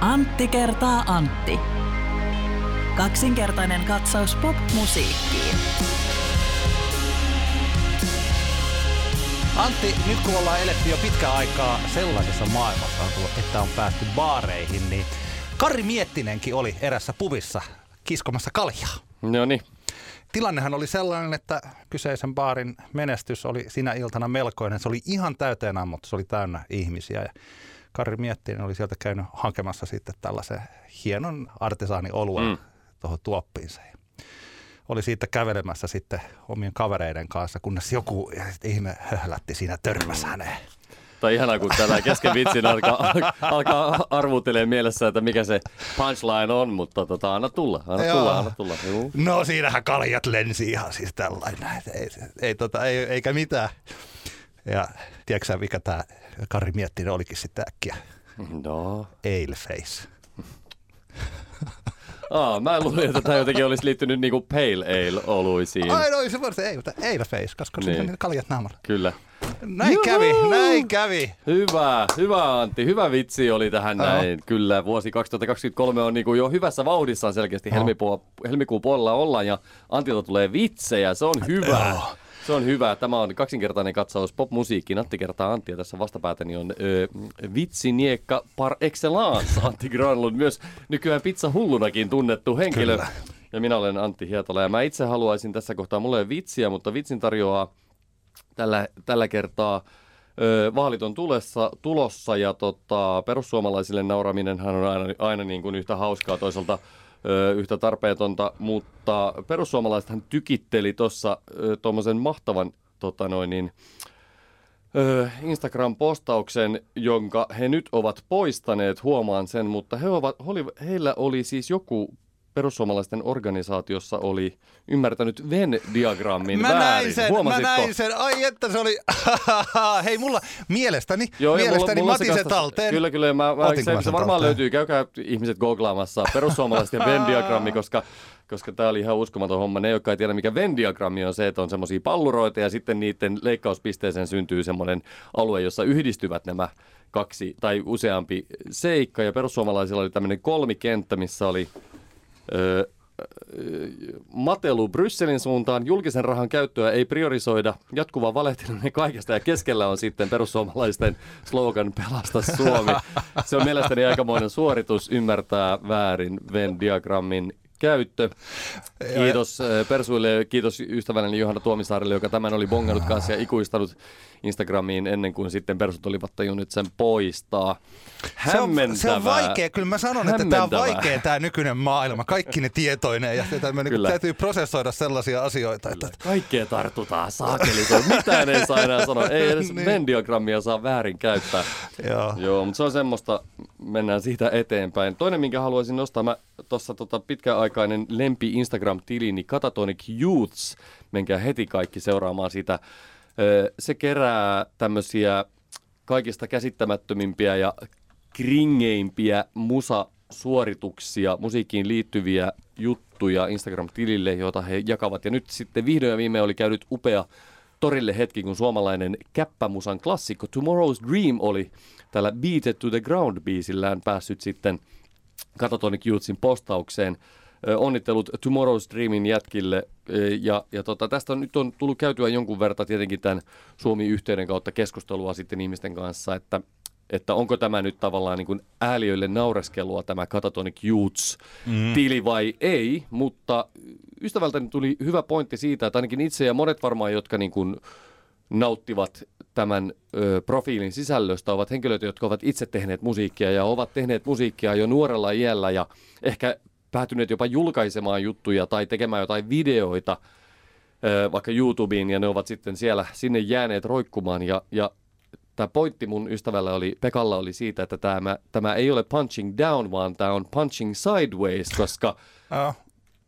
Antti kertaa Antti. Kaksinkertainen katsaus pop-musiikkiin. Antti, nyt kun ollaan eletty jo pitkä aikaa sellaisessa maailmassa, että on päästy baareihin, niin Kari Miettinenkin oli erässä pubissa kiskomassa kaljaa. No niin. Tilannehan oli sellainen, että kyseisen baarin menestys oli sinä iltana melkoinen. Se oli ihan täyteen mutta se oli täynnä ihmisiä. Ja Kari Miettinen oli sieltä käynyt hakemassa sitten tällaisen hienon artesaanioluen mm. tuohon tuoppiinsa. Oli siitä kävelemässä sitten omien kavereiden kanssa, kunnes joku ihme höhlätti siinä törmässä häneen. Tai ihanaa, kun tällä kesken vitsin alkaa, alkaa arvutelee mielessä, että mikä se punchline on, mutta tota, anna tulla, anna Joo. tulla, anna tulla. Juu. No siinähän kaljat lensi ihan siis tällainen, ei, ei, tota, ei, eikä mitään. Ja tiedätkö mikä tämä Kari Miettinen olikin sitten äkkiä? No. Aleface. Aa, mä luulin, että tämä jotenkin olisi liittynyt niinku pale ale-oluisiin. Ai no, se voisi, ei, mutta aleface, koska niin. on kaljat naamalla. Kyllä. Näin Juhu! kävi, näin kävi. Hyvä, hyvä Antti, hyvä vitsi oli tähän Oho. näin. Kyllä, vuosi 2023 on niinku jo hyvässä vauhdissaan selkeästi. Helmikuun, helmikuun puolella ollaan ja Antilta tulee vitsejä, se on hyvä. Oho. Se on hyvä. Tämä on kaksinkertainen katsaus popmusiikkiin. Antti kertaa Antti ja tässä vastapäätäni on ö, vitsiniekka par excellence Antti Granlund. Myös nykyään pizza hullunakin tunnettu henkilö. Kyllä. Ja minä olen Antti Hietola ja mä itse haluaisin tässä kohtaa, mulle ei vitsiä, mutta vitsin tarjoaa tällä, tällä kertaa ö, vaalit on tulessa, tulossa ja tota, perussuomalaisille nauraminenhan on aina, aina niin kuin yhtä hauskaa toisaalta yhtä tarpeetonta, mutta perussuomalaisethan tykitteli tuossa tuommoisen mahtavan tota noin, niin, Instagram-postauksen, jonka he nyt ovat poistaneet, huomaan sen, mutta he ovat, heillä oli siis joku perussuomalaisten organisaatiossa oli ymmärtänyt Venn-diagrammin mä väärin. Näin sen, mä näin sen. Ai että se oli... Hei, mulla mielestäni, Joo, mielestäni mulla, mulla Mati se talteen. Kyllä, kyllä. Mä, mä, se, se varmaan talteen. löytyy. Käykää ihmiset googlaamassa perussuomalaisten Venn-diagrammi, koska koska tämä oli ihan uskomaton homma. Ne, jotka ei tiedä, mikä Venn-diagrammi on se, että on semmoisia palluroita ja sitten niiden leikkauspisteeseen syntyy semmoinen alue, jossa yhdistyvät nämä kaksi tai useampi seikka. Ja perussuomalaisilla oli tämmöinen kolmikenttä, missä oli matelu Brysselin suuntaan, julkisen rahan käyttöä ei priorisoida, jatkuva valehtelinen kaikesta ja keskellä on sitten perussuomalaisten slogan Pelasta Suomi. Se on mielestäni aikamoinen suoritus ymmärtää väärin Venn-diagrammin käyttö. Kiitos Persuille, kiitos ystävälleni Johanna Tuomisaarelle, joka tämän oli bongannut kanssa ja ikuistanut Instagramiin ennen kuin sitten persut olivat tajunnut sen poistaa. Se on, se on vaikea, kyllä mä sanon, että tämä on vaikea tämä nykyinen maailma, kaikki ne tietoinen ja tämmöinen, niin täytyy prosessoida sellaisia asioita. Että... Kaikkea tartutaan, saakeli, mitään ei saa enää sanoa, ei edes niin. Venn-diagrammia saa väärin käyttää. Joo. Joo, mutta se on semmoista, mennään siitä eteenpäin. Toinen, minkä haluaisin nostaa, mä tuossa tota pitkäaikainen lempi Instagram-tili, niin Katatonic Youths, menkää heti kaikki seuraamaan sitä se kerää tämmöisiä kaikista käsittämättömimpiä ja kringeimpiä musa-suorituksia, musiikkiin liittyviä juttuja Instagram-tilille, joita he jakavat. Ja nyt sitten vihdoin ja viimein oli käynyt upea torille hetki, kun suomalainen käppämusan klassikko Tomorrow's Dream oli tällä Beat It to the Ground-biisillään päässyt sitten Katatonic Youthsin postaukseen onnittelut Tomorrow's Dreamin jätkille. Ja, ja tota, tästä on, nyt on tullut käytyä jonkun verran tietenkin tämän Suomi-yhteyden kautta keskustelua sitten ihmisten kanssa, että, että onko tämä nyt tavallaan niin kuin ääliöille naureskelua tämä Katatonic Youths-tili mm. vai ei, mutta ystävältäni tuli hyvä pointti siitä, että ainakin itse ja monet varmaan, jotka niin kuin nauttivat tämän ö, profiilin sisällöstä, ovat henkilöitä, jotka ovat itse tehneet musiikkia ja ovat tehneet musiikkia jo nuorella iällä ja ehkä päätyneet jopa julkaisemaan juttuja tai tekemään jotain videoita vaikka YouTubeen ja ne ovat sitten siellä sinne jääneet roikkumaan ja, ja tämä pointti mun ystävällä oli, Pekalla oli siitä, että tämä, tämä ei ole punching down, vaan tämä on punching sideways, koska oh.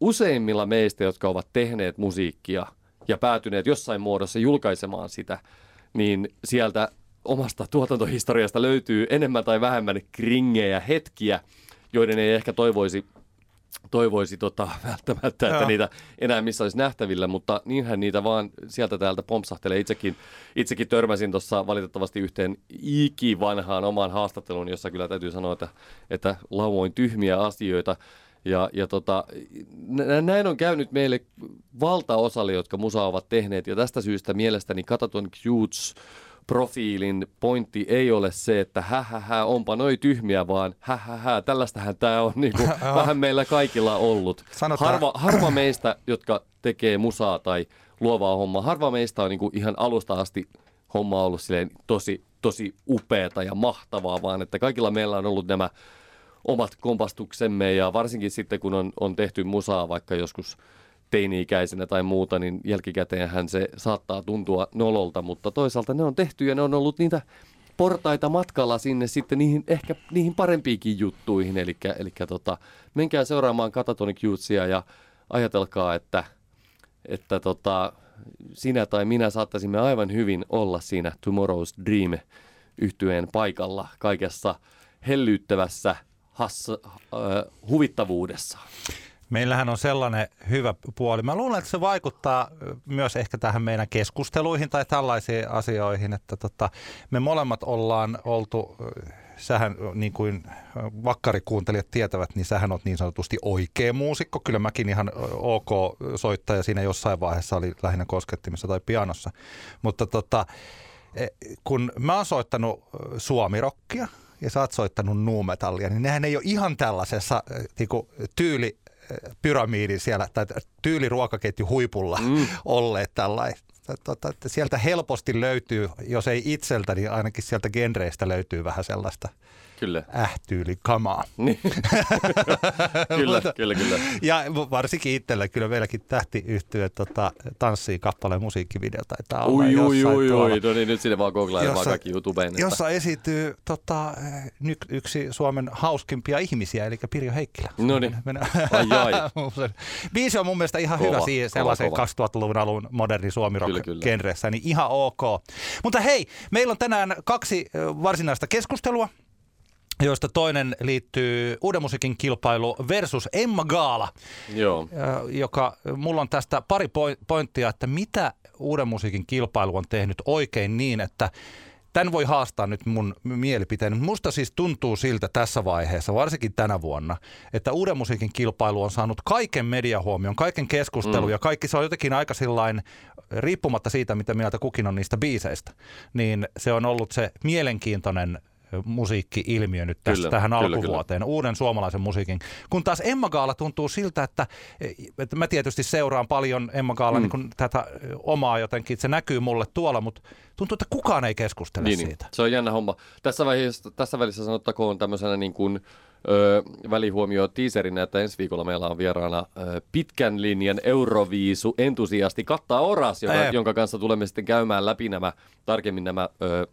useimmilla meistä, jotka ovat tehneet musiikkia ja päätyneet jossain muodossa julkaisemaan sitä, niin sieltä omasta tuotantohistoriasta löytyy enemmän tai vähemmän kringejä hetkiä, joiden ei ehkä toivoisi toivoisi tota, välttämättä, että Joo. niitä enää missä olisi nähtävillä, mutta niinhän niitä vaan sieltä täältä pompsahtelee. Itsekin, itsekin törmäsin tuossa valitettavasti yhteen ikivanhaan omaan haastatteluun, jossa kyllä täytyy sanoa, että, että lauoin tyhmiä asioita. Ja, ja tota, näin on käynyt meille valtaosalle, jotka musa ovat tehneet, ja tästä syystä mielestäni Kataton Cutes profiilin pointti ei ole se, että hähähä, onpa noi tyhmiä, vaan hähähä, tällaistähän tämä on niin kuin, vähän meillä kaikilla ollut. Harva, harva meistä, jotka tekee musaa tai luovaa hommaa, harva meistä on niin kuin ihan alusta asti homma ollut silleen tosi, tosi upeata ja mahtavaa, vaan että kaikilla meillä on ollut nämä omat kompastuksemme ja varsinkin sitten kun on, on tehty musaa vaikka joskus teini-ikäisenä tai muuta, niin jälkikäteenhän se saattaa tuntua nololta, mutta toisaalta ne on tehty ja ne on ollut niitä portaita matkalla sinne sitten niihin, ehkä niihin parempiinkin juttuihin. Eli, eli tota, menkää seuraamaan Katatonic Youthsia ja ajatelkaa, että, että tota, sinä tai minä saattaisimme aivan hyvin olla siinä Tomorrow's Dream yhtyeen paikalla kaikessa hellyyttävässä hassa, äh, huvittavuudessa. Meillähän on sellainen hyvä puoli. Mä luulen, että se vaikuttaa myös ehkä tähän meidän keskusteluihin tai tällaisiin asioihin, että tota, me molemmat ollaan oltu, sähän niin kuin vakkarikuuntelijat tietävät, niin sähän on niin sanotusti oikea muusikko. Kyllä mäkin ihan ok soittaja siinä jossain vaiheessa oli lähinnä koskettimessa tai pianossa. Mutta tota, e, kun mä oon soittanut suomirokkia, ja sä oot soittanut nuumetallia, niin nehän ei ole ihan tällaisessa niin tyyli pyramiidin siellä tai tyyliruokaketju huipulla mm. olleet tällainen. Tota, että sieltä helposti löytyy, jos ei itseltä, niin ainakin sieltä genreistä löytyy vähän sellaista – Kyllä. ähtyyli kamaa. Niin. kyllä, kyllä, kyllä. Ja varsinkin itsellä kyllä meilläkin tähtiyhtyö tota, tanssii kappaleen musiikkivideo taitaa olla ui, ui, ui, ui, no niin nyt sinne vaan googlaa vaan kaikki YouTubeen. Että... Jossa esiintyy tota, yksi Suomen hauskimpia ihmisiä, eli Pirjo Heikkilä. No niin, ai ai. Biisi on mun mielestä ihan kova, hyvä siihen sellaisen 2000-luvun alun moderni suomi rock genressä, niin ihan ok. Mutta hei, meillä on tänään kaksi varsinaista keskustelua joista toinen liittyy uuden musiikin kilpailu versus Emma Gaala, Joo. joka, mulla on tästä pari pointtia, että mitä uuden musiikin kilpailu on tehnyt oikein niin, että Tämän voi haastaa nyt mun mielipiteen. Musta siis tuntuu siltä tässä vaiheessa, varsinkin tänä vuonna, että uuden musiikin kilpailu on saanut kaiken mediahuomion, kaiken keskustelun mm. ja kaikki se on jotenkin aika sillain, riippumatta siitä, mitä mieltä kukin on niistä biiseistä, niin se on ollut se mielenkiintoinen musiikki-ilmiö nyt tästä, kyllä, tähän kyllä, alkuvuoteen, kyllä. uuden suomalaisen musiikin. Kun taas Emma Gaala tuntuu siltä, että, että mä tietysti seuraan paljon Emma Gaala mm. niin tätä omaa jotenkin, että se näkyy mulle tuolla, mutta tuntuu, että kukaan ei keskustele niin, niin. siitä. Niin. Se on jännä homma. Tässä, vaiheessa, tässä välissä sanottakoon tämmöisenä niin kuin, ö, välihuomio tiiserinä, että ensi viikolla meillä on vieraana ö, pitkän linjan Euroviisu entusiasti Katta Oras, joka, jonka kanssa tulemme sitten käymään läpi nämä tarkemmin nämä ö,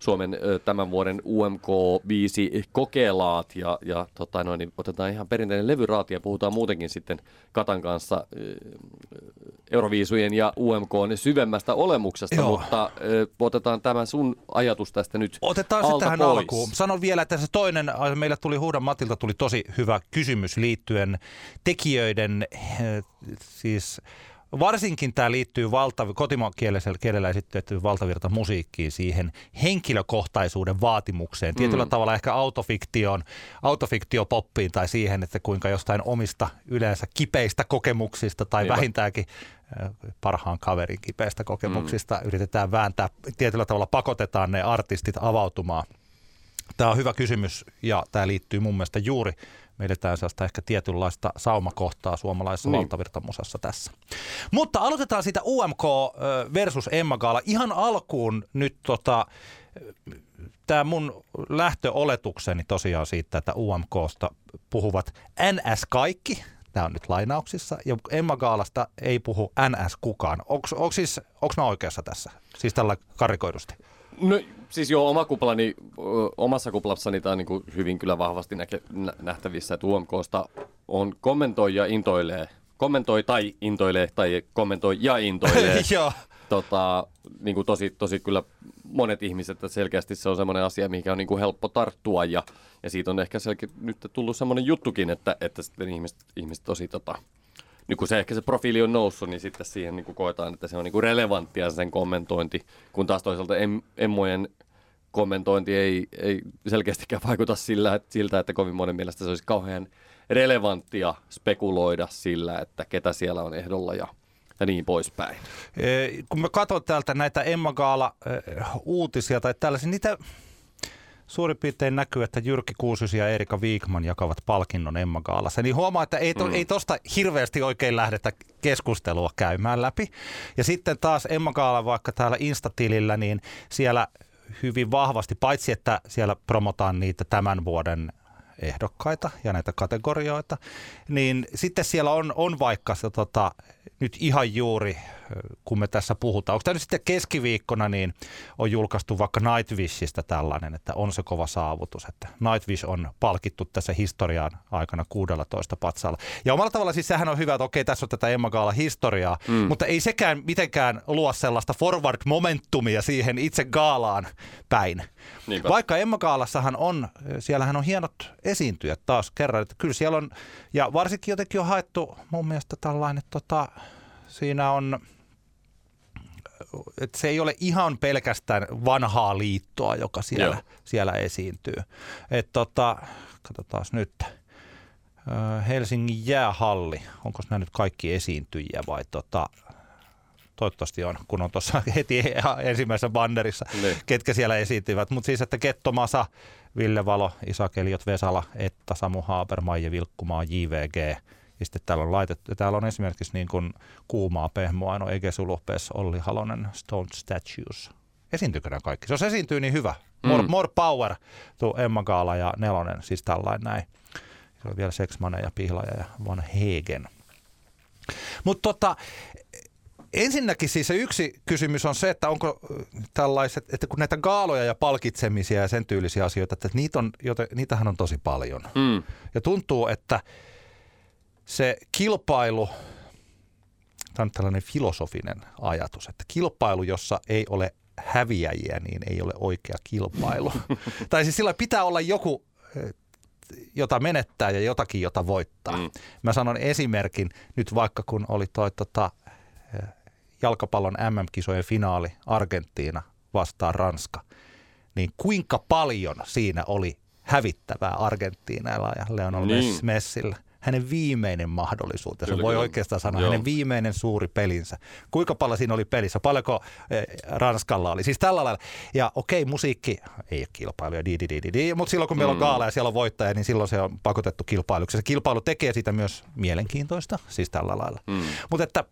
Suomen tämän vuoden UMK-biisi Kokelaat ja, ja tota noin, niin otetaan ihan perinteinen levyraati ja puhutaan muutenkin sitten Katan kanssa Euroviisujen ja UMK syvemmästä olemuksesta, Joo. mutta ö, otetaan tämä sun ajatus tästä nyt Otetaan se tähän pois. alkuun. Sanon vielä, että se toinen, meillä tuli Huudan Matilta tuli tosi hyvä kysymys liittyen tekijöiden siis varsinkin tämä liittyy valta, kotimaan kielellä esitettyyn valtavirta musiikkiin siihen henkilökohtaisuuden vaatimukseen. Tietyllä mm. tavalla ehkä autofiktion, autofiktiopoppiin tai siihen, että kuinka jostain omista yleensä kipeistä kokemuksista tai Niinpä. vähintäänkin parhaan kaverin kipeistä kokemuksista mm. yritetään vääntää, tietyllä tavalla pakotetaan ne artistit avautumaan. Tämä on hyvä kysymys ja tämä liittyy mun mielestä juuri me edetään sellaista ehkä tietynlaista saumakohtaa suomalaisessa niin. valtavirtamusassa tässä. Mutta aloitetaan siitä UMK versus Emma Gaala. Ihan alkuun nyt tota, tämä mun lähtöoletukseni tosiaan siitä, että UMKsta puhuvat NS kaikki, tämä on nyt lainauksissa, ja Emma Gaalasta ei puhu NS kukaan. Onko siis, mä oikeassa tässä? Siis tällä karikoidusti? No siis joo, oma kuplani, omassa kuplassani tämä on niin hyvin kyllä vahvasti näke, nähtävissä, että UMKsta on kommentoi ja intoilee. Kommentoi tai intoilee tai kommentoi ja intoilee. joo. tota, niin kuin tosi, tosi kyllä monet ihmiset, että selkeästi se on semmoinen asia, mikä on niin kuin helppo tarttua ja, ja siitä on ehkä selkeä, nyt tullut semmoinen juttukin, että, että sitten ihmiset, ihmiset tosi tota, niin kun se ehkä se profiili on noussut, niin sitten siihen niin koetaan, että se on niin relevanttia sen kommentointi, kun taas toisaalta em, emmojen kommentointi ei, ei selkeästikään vaikuta sillä, että, siltä, että kovin monen mielestä se olisi kauhean relevanttia spekuloida sillä, että ketä siellä on ehdolla ja, ja niin poispäin. Kun mä katson täältä näitä Emma Gaala-uutisia tai tällaisia, niitä suurin piirtein näkyy, että Jyrki Kuusysi ja Erika Viikman jakavat palkinnon Emma Gaalassa. Niin huomaa, että ei, to, mm. ei tosta hirveästi oikein lähdetä keskustelua käymään läpi. Ja sitten taas Emma Gaala vaikka täällä Instatilillä, niin siellä hyvin vahvasti, paitsi että siellä promotaan niitä tämän vuoden ehdokkaita ja näitä kategorioita, niin sitten siellä on, on vaikka se, tota, nyt ihan juuri, kun me tässä puhutaan. Onko tämä nyt sitten keskiviikkona, niin on julkaistu vaikka Nightwishista tällainen, että on se kova saavutus, että Nightwish on palkittu tässä historiaan aikana 16 patsalla. Ja omalla tavalla siis sehän on hyvä, että okei, tässä on tätä Emma Gaala historiaa, mm. mutta ei sekään mitenkään luo sellaista forward momentumia siihen itse gaalaan päin. Niinpä. Vaikka Emma Gaalassahan on, siellähän on hienot esiintyjät taas kerran, että kyllä siellä on, ja varsinkin jotenkin on haettu mun mielestä tällainen tota, siinä on, että se ei ole ihan pelkästään vanhaa liittoa, joka siellä, siellä esiintyy. Et tota, katsotaan nyt. Helsingin jäähalli, onko nämä nyt kaikki esiintyjiä vai tota, toivottavasti on, kun on tuossa heti ensimmäisessä bannerissa, niin. ketkä siellä esiintyvät. Mutta siis, että Kettomasa, Ville Valo, Isakeliot Vesala, Etta, Samu Haaber, Maija Vilkkumaa, JVG – ja sitten täällä on laitettu, täällä on esimerkiksi niin kuin kuumaa pehmoa, no Ege Sulupes, Olli Halonen, Stone Statues. Esiintyykö nämä kaikki? Se jos esiintyy, niin hyvä. More, mm. more power, tuo Emma Gaala ja Nelonen, siis tällainen näin. Se on vielä Sexmane ja Pihlaja ja Van Hegen. Mutta tota, ensinnäkin siis se yksi kysymys on se, että onko tällaiset, että kun näitä gaaloja ja palkitsemisia ja sen tyylisiä asioita, että niitä on, niitähän on tosi paljon. Mm. Ja tuntuu, että se kilpailu, tämä on tällainen filosofinen ajatus, että kilpailu, jossa ei ole häviäjiä, niin ei ole oikea kilpailu. tai siis sillä pitää olla joku, eh, jota menettää ja jotakin, jota voittaa. Mm. Mä sanon esimerkin nyt vaikka kun oli toi tota, eh, jalkapallon MM-kisojen finaali Argentiina vastaan Ranska, niin kuinka paljon siinä oli hävittävää Argentiinalla ja Leonel niin. Messillä – hänen viimeinen mahdollisuutensa. Kyllä, voi kyllä. oikeastaan sanoa, Joo. hänen viimeinen suuri pelinsä. Kuinka paljon siinä oli pelissä, paljonko eh, Ranskalla oli. Siis tällä lailla. Ja okei, musiikki ei ole kilpailuja, di, di, di, di, mutta silloin kun meillä on mm. gaala ja siellä on voittaja, niin silloin se on pakotettu kilpailuksi. Se kilpailu tekee siitä myös mielenkiintoista, siis tällä lailla. Mm. Mutta että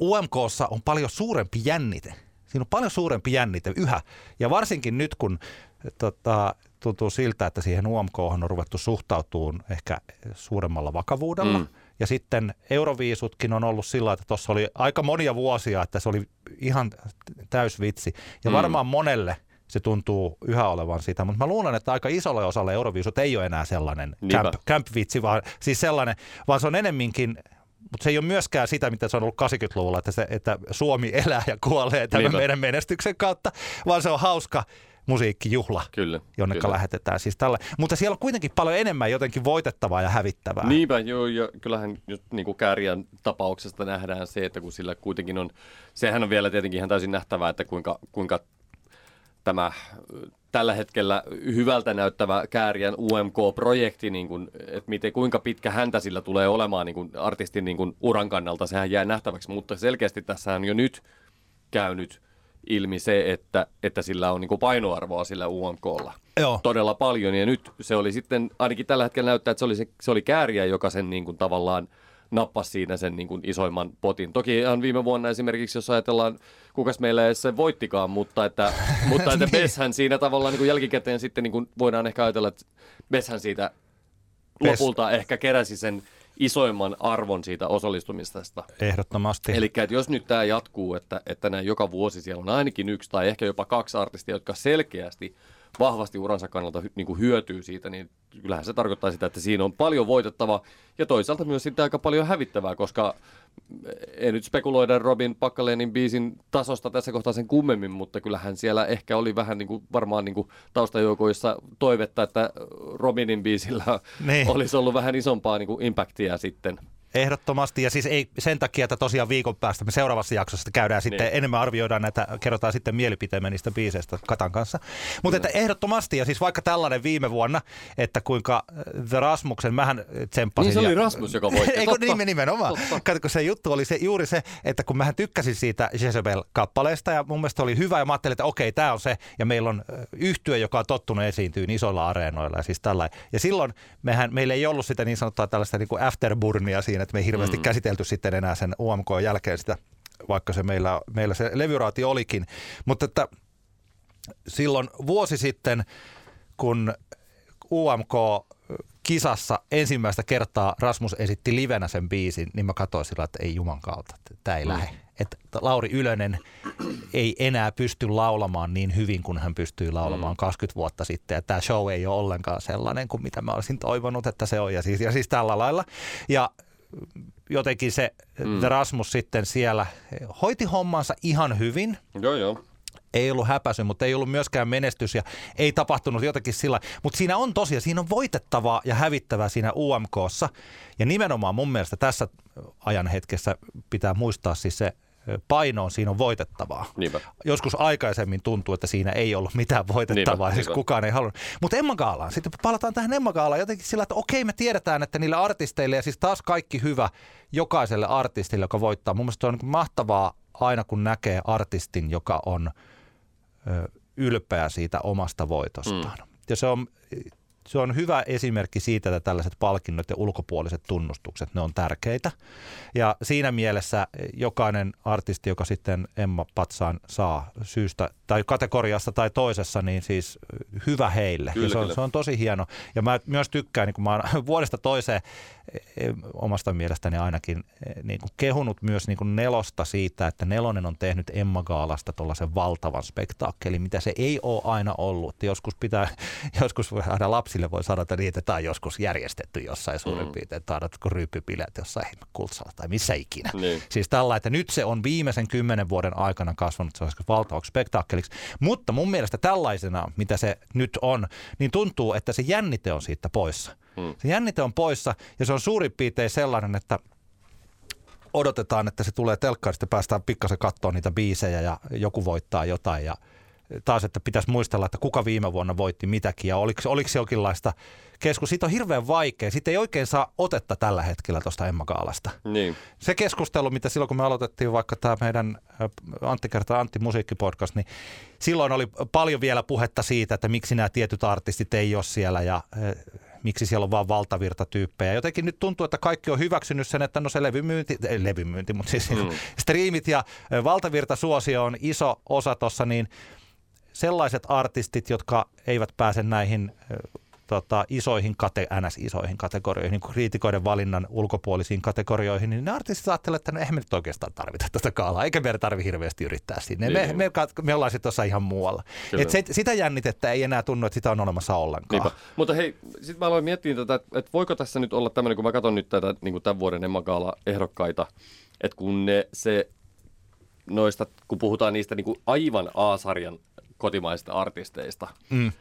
UMKssa on paljon suurempi jännite. Siinä on paljon suurempi jännite yhä. Ja varsinkin nyt, kun tota, tuntuu siltä, että siihen UMK on ruvettu suhtautumaan ehkä suuremmalla vakavuudella. Mm. Ja sitten Euroviisutkin on ollut sillä, että tuossa oli aika monia vuosia, että se oli ihan täysvitsi. Ja mm. varmaan monelle se tuntuu yhä olevan sitä, mutta mä luulen, että aika isolle osalle Euroviisut ei ole enää sellainen camp, camp-vitsi, vaan siis sellainen, vaan se on enemminkin mutta se ei ole myöskään sitä, mitä se on ollut 80-luvulla, että, se, että Suomi elää ja kuolee tämän Niinpä. meidän menestyksen kautta, vaan se on hauska musiikkijuhla, kyllä, jonne kyllä. lähetetään. Siis tällä. Mutta siellä on kuitenkin paljon enemmän jotenkin voitettavaa ja hävittävää. Niinpä, joo, ja kyllähän just niin kuin Kääriän tapauksesta nähdään se, että kun sillä kuitenkin on, sehän on vielä tietenkin ihan täysin nähtävää, että kuinka, kuinka tämä tällä hetkellä hyvältä näyttävä Kääriän UMK-projekti, niin kuin, että miten, kuinka pitkä häntä sillä tulee olemaan niin kuin artistin niin kuin uran kannalta, sehän jää nähtäväksi, mutta selkeästi tässä on jo nyt käynyt ilmi se, että, että sillä on niin painoarvoa sillä UMKlla Joo. todella paljon. Ja nyt se oli sitten, ainakin tällä hetkellä näyttää, että se oli, se, se oli kääriä, joka sen niin kuin tavallaan nappasi siinä sen niin kuin isoimman potin. Toki ihan viime vuonna esimerkiksi, jos ajatellaan, kukas meillä ei se voittikaan, mutta että, mutta että niin. Beshän siinä tavallaan niin kuin jälkikäteen sitten niin kuin voidaan ehkä ajatella, että Beshän siitä Best. lopulta ehkä keräsi sen isoimman arvon siitä osallistumisesta. Ehdottomasti. Eli jos nyt tämä jatkuu, että, että näin joka vuosi siellä on ainakin yksi tai ehkä jopa kaksi artistia, jotka selkeästi vahvasti uransa kannalta niin kuin hyötyy siitä, niin kyllähän se tarkoittaa sitä, että siinä on paljon voitettavaa ja toisaalta myös sitten aika paljon hävittävää, koska ei nyt spekuloida Robin Pakkalenin biisin tasosta tässä kohtaa sen kummemmin, mutta kyllähän siellä ehkä oli vähän niin kuin, varmaan niin kuin taustajoukoissa toivetta, että Robinin biisillä niin. olisi ollut vähän isompaa niin kuin impactia sitten Ehdottomasti, ja siis ei sen takia, että tosiaan viikon päästä me seuraavassa jaksossa käydään niin. sitten, enemmän arvioidaan näitä, kerrotaan sitten mielipiteemme niistä biiseistä Katan kanssa. Mutta että ehdottomasti, ja siis vaikka tällainen viime vuonna, että kuinka äh, The Rasmuksen, mähän tsemppasin. Niin se oli Rasmus, joka voitti. Eikö niin nimenomaan. Katsotko, se juttu oli se, juuri se, että kun mähän tykkäsin siitä Jezebel-kappaleesta, ja mun mielestä oli hyvä, ja mä ajattelin, että okei, tämä on se, ja meillä on äh, yhtye, joka on tottunut esiintyyn isoilla areenoilla, ja siis tällainen. Ja silloin mehän, meillä ei ollut sitä niin sanottua tällaista niin kuin afterburnia siinä, että me ei hirveästi mm. käsitelty sitten enää sen UMK jälkeen sitä, vaikka se meillä, meillä se levyraati olikin. Mutta että silloin vuosi sitten, kun UMK kisassa ensimmäistä kertaa Rasmus esitti livenä sen biisin, niin mä katsoin sillä, että ei juman kautta, että tämä ei mm. lähde. Että Lauri Ylönen ei enää pysty laulamaan niin hyvin kuin hän pystyi laulamaan mm. 20 vuotta sitten. Ja tämä show ei ole ollenkaan sellainen kuin mitä mä olisin toivonut, että se on. Ja siis, ja siis tällä lailla. Ja jotenkin se mm. Rasmus sitten siellä hoiti hommansa ihan hyvin. Joo, joo. Ei ollut häpäisy, mutta ei ollut myöskään menestys ja ei tapahtunut jotenkin sillä. Mutta siinä on tosiaan, siinä on voitettavaa ja hävittävää siinä UMKssa. Ja nimenomaan mun mielestä tässä ajan hetkessä pitää muistaa siis se painoon siinä on voitettavaa. Niinpä. Joskus aikaisemmin tuntuu, että siinä ei ollut mitään voitettavaa, niinpä, siis niinpä. kukaan ei halunnut. Mutta Emma Gaalaan, sitten palataan tähän Emma Gaalaan jotenkin sillä, että okei me tiedetään, että niille artisteille ja siis taas kaikki hyvä jokaiselle artistille, joka voittaa. Mun mielestä on niin mahtavaa aina kun näkee artistin, joka on ö, ylpeä siitä omasta voitostaan. Mm. Ja se on se on hyvä esimerkki siitä, että tällaiset palkinnot ja ulkopuoliset tunnustukset, ne on tärkeitä. Ja siinä mielessä jokainen artisti, joka sitten Emma Patsaan saa syystä tai kategoriasta tai toisessa, niin siis hyvä heille. Kyllä, ja se, on, se on tosi hieno. Ja mä myös tykkään, niin kun mä oon vuodesta toiseen omasta mielestäni ainakin e, niin kuin kehunut myös niin kuin nelosta siitä, että nelonen on tehnyt Emma Gaalasta tuollaisen valtavan spektaakkelin, mitä se ei ole aina ollut. Joskus pitää, joskus aina lapsille voi sanoa, että niitä tämä on joskus järjestetty jossain suurin mm. piirtein, taadatko ryyppypileet jossain kultsalla tai missä ikinä. Niin. Siis tällä, että nyt se on viimeisen kymmenen vuoden aikana kasvanut se valtavaksi spektaakkeliksi. Mutta mun mielestä tällaisena, mitä se nyt on, niin tuntuu, että se jännite on siitä poissa. Mm. Se jännite on poissa ja se on suurin piirtein sellainen, että odotetaan, että se tulee telkkarista, päästään pikkasen katsoa niitä biisejä ja joku voittaa jotain ja – taas, että pitäisi muistella, että kuka viime vuonna voitti mitäkin ja oliko, oliko se jonkinlaista keskus. Siitä on hirveän vaikea. Siitä ei oikein saa otetta tällä hetkellä tuosta Emma Gaalasta. Niin. Se keskustelu, mitä silloin kun me aloitettiin vaikka tämä meidän Antti kertaa Antti musiikkipodcast, niin silloin oli paljon vielä puhetta siitä, että miksi nämä tietyt artistit ei ole siellä ja miksi siellä on vaan valtavirtatyyppejä. Jotenkin nyt tuntuu, että kaikki on hyväksynyt sen, että no se levymyynti, ei levymyynti, mutta siis mm. striimit ja valtavirtasuosio on iso osa tuossa, niin – sellaiset artistit, jotka eivät pääse näihin tota, isoihin, kate, NS-isoihin kategorioihin, niin kriitikoiden valinnan ulkopuolisiin kategorioihin, niin ne artistit ajattelevat, että no eihän me nyt oikeastaan tarvita tätä kaalaa, eikä meidän tarvitse hirveästi yrittää sinne. Me, me, me, me ollaan sitten tuossa ihan muualla. Et se, sitä jännitettä ei enää tunnu, että sitä on olemassa ollenkaan. Niinpä. Mutta hei, sitten mä aloin miettiä tätä, että, voiko tässä nyt olla tämmöinen, kun mä katson nyt tätä niin kuin tämän vuoden Emma ehdokkaita, että kun ne se noista, kun puhutaan niistä niin kuin aivan A-sarjan kotimaisista artisteista. Mm.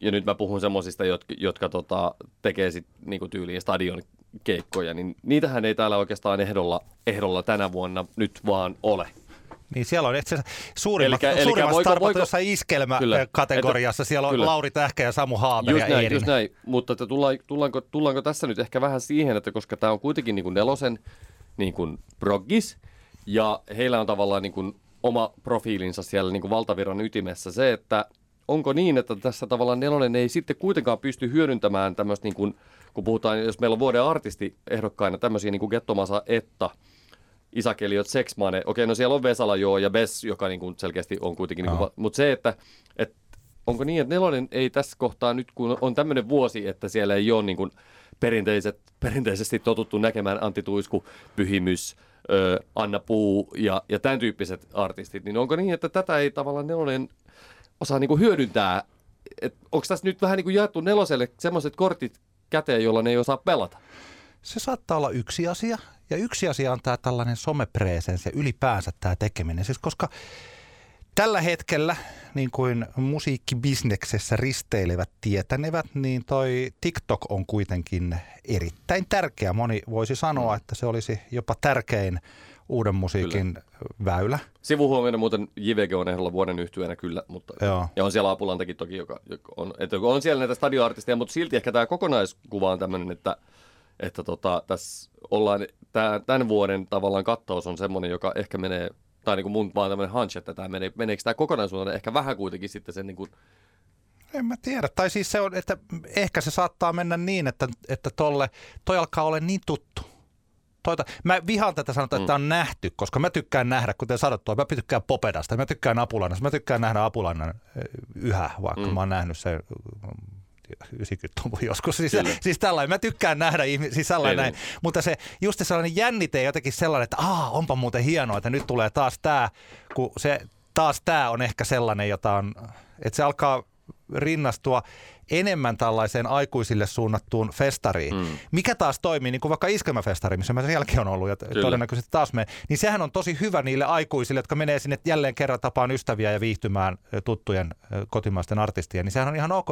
Ja nyt mä puhun semmoisista, jotka, jotka tota, tekee sit, niinku tyyliin stadion keikkoja, niin niitähän ei täällä oikeastaan ehdolla, ehdolla tänä vuonna nyt vaan ole. Niin siellä on itse suurimmat, elikkä, suurimmat voiko, voiko, jossain iskelmäkategoriassa. Siellä on kyllä. Lauri Tähkä ja Samu Haaber just ja näin, just näin. Mutta että tullaan, tullaanko, tullaanko tässä nyt ehkä vähän siihen, että koska tämä on kuitenkin niin kuin nelosen niin kuin proggis, ja heillä on tavallaan niin kuin oma profiilinsa siellä niin kuin valtavirran ytimessä. Se, että onko niin, että tässä tavallaan nelonen ei sitten kuitenkaan pysty hyödyntämään tämmöistä, niin kuin, kun puhutaan, jos meillä on vuoden artisti ehdokkaina tämmöisiä niin kuin Gettomasa Etta, Isakeliot, Sexmane, okei, no siellä on Vesala joo ja Bess, joka niin kuin selkeästi on kuitenkin, niin kuin, mutta se, että, että onko niin, että nelonen ei tässä kohtaa nyt, kun on tämmöinen vuosi, että siellä ei ole niin kuin perinteiset, perinteisesti totuttu näkemään Antti Tuisku, Pyhimys, ö, Anna Puu ja, ja tämän tyyppiset artistit, niin onko niin, että tätä ei tavallaan nelonen osaa niin kuin hyödyntää onko tässä nyt vähän niin kuin jaettu neloselle semmoiset kortit käteen, jolla ne ei osaa pelata? Se saattaa olla yksi asia. Ja yksi asia on tämä tällainen somepresens ja ylipäänsä tämä tekeminen. Siis koska tällä hetkellä, niin kuin musiikkibisneksessä risteilevät tietänevät, niin toi TikTok on kuitenkin erittäin tärkeä. Moni voisi sanoa, että se olisi jopa tärkein uuden musiikin kyllä. väylä. Sivuhuomioon muuten JVG on ehdolla vuoden yhtyeenä kyllä, mutta, Joo. ja on siellä Apulantakin toki, joka, joka on, että on siellä näitä stadioartisteja, mutta silti ehkä tämä kokonaiskuva on tämmöinen, että, että tota, tässä ollaan, tää, tämän vuoden tavallaan kattaus on semmoinen, joka ehkä menee, tai niin kuin mun vaan tämmöinen hunch, että tämä menee, meneekö tämä kokonaisuutena ehkä vähän kuitenkin sitten sen niin kuin, en mä tiedä. Tai siis se on, että ehkä se saattaa mennä niin, että, että tolle, toi alkaa olla niin tuttu toita. Mä vihaan tätä sanotaan, että mm. on nähty, koska mä tykkään nähdä, kuten sanottua, mä tykkään Popedasta, mä tykkään Apulannasta, mä tykkään nähdä Apulannan yhä, vaikka mm. mä oon nähnyt sen 90-luvun joskus. Siis, siis tällainen, mä tykkään nähdä ihmisiä, siis sellainen näin. Mutta se, just sellainen jännite jotenkin sellainen, että aa, onpa muuten hienoa, että nyt tulee taas tämä, kun se taas tämä on ehkä sellainen, jota on, että se alkaa rinnastua enemmän tällaiseen aikuisille suunnattuun festariin, mm. mikä taas toimii, niin kuin vaikka iskelmäfestari, missä mä sielläkin on ollut ja Kyllä. todennäköisesti taas me, niin sehän on tosi hyvä niille aikuisille, jotka menee sinne jälleen kerran tapaan ystäviä ja viihtymään tuttujen kotimaisten artistien, niin sehän on ihan ok.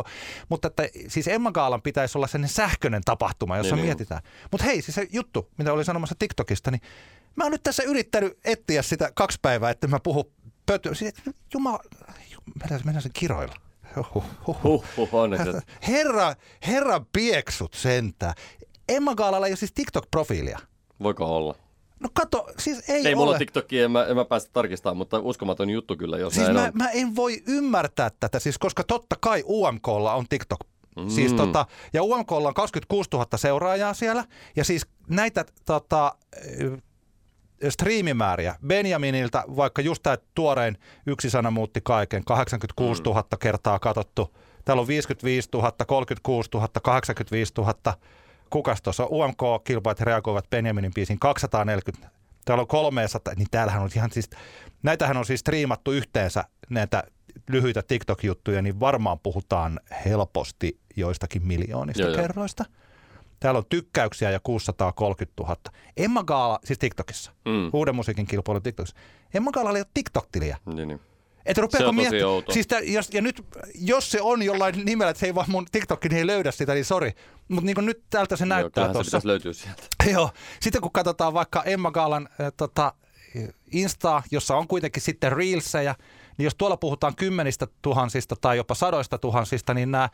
Mutta että siis Emma Gaalan pitäisi olla sellainen sähköinen tapahtuma, jossa niin, niin. mietitään. Mutta hei, siis se juttu, mitä olin sanomassa TikTokista, niin mä oon nyt tässä yrittänyt etsiä sitä kaksi päivää, että mä puhun pöty. Siis, jumala, mennään sen kiroilla. Huh, huh, huh. huh herra, herra pieksut sentään. Emma Gaalalla ei ole siis TikTok-profiilia. Voiko olla? No kato, siis ei Ei ole. mulla ole TikTokia, en mä, en mä päästä tarkistamaan, mutta uskomaton juttu kyllä, jos siis näin mä, on. mä en voi ymmärtää tätä, siis koska totta kai UMKlla on TikTok. Mm. Siis tota, ja UMKlla on 26 000 seuraajaa siellä, ja siis näitä tota, striimimääriä. Benjaminilta, vaikka just tämä tuorein yksi sana muutti kaiken, 86 000 mm. kertaa katsottu. Täällä on 55 000, 36 000, 85 000. Kukas tuossa? UMK-kilpailijat reagoivat Benjaminin biisin 240. Täällä on 300, niin täällähän on ihan siis, näitähän on siis striimattu yhteensä näitä lyhyitä TikTok-juttuja, niin varmaan puhutaan helposti joistakin miljoonista joo, kerroista. Joo. Täällä on tykkäyksiä ja 630 000. Emma Gaala, siis TikTokissa, mm. uuden musiikin kilpailu TikTokissa. Emma Gaala oli TikTok-tiliä. Niin, niin. Että rupeako miettimään. Siis tää, jos, ja nyt, jos se on jollain nimellä, että se ei vaan mun TikTok niin ei löydä sitä, niin sori. Mutta niin nyt täältä se näyttää tuossa. se löytyy sieltä. Joo. Sitten kun katsotaan vaikka Emma Gaalan äh, tota, Insta, jossa on kuitenkin sitten Reelsejä, niin jos tuolla puhutaan kymmenistä tuhansista tai jopa sadoista tuhansista, niin nämä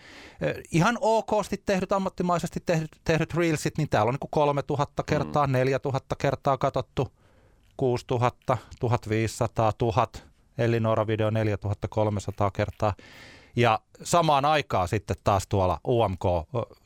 ihan okosti tehdyt, ammattimaisesti tehdyt, tehdyt reelsit, niin täällä on niin 3000 kertaa, mm. 4000 kertaa katsottu, 6000, 1500, 1000, Elinora-video 4300 kertaa. Ja samaan aikaan sitten taas tuolla UMK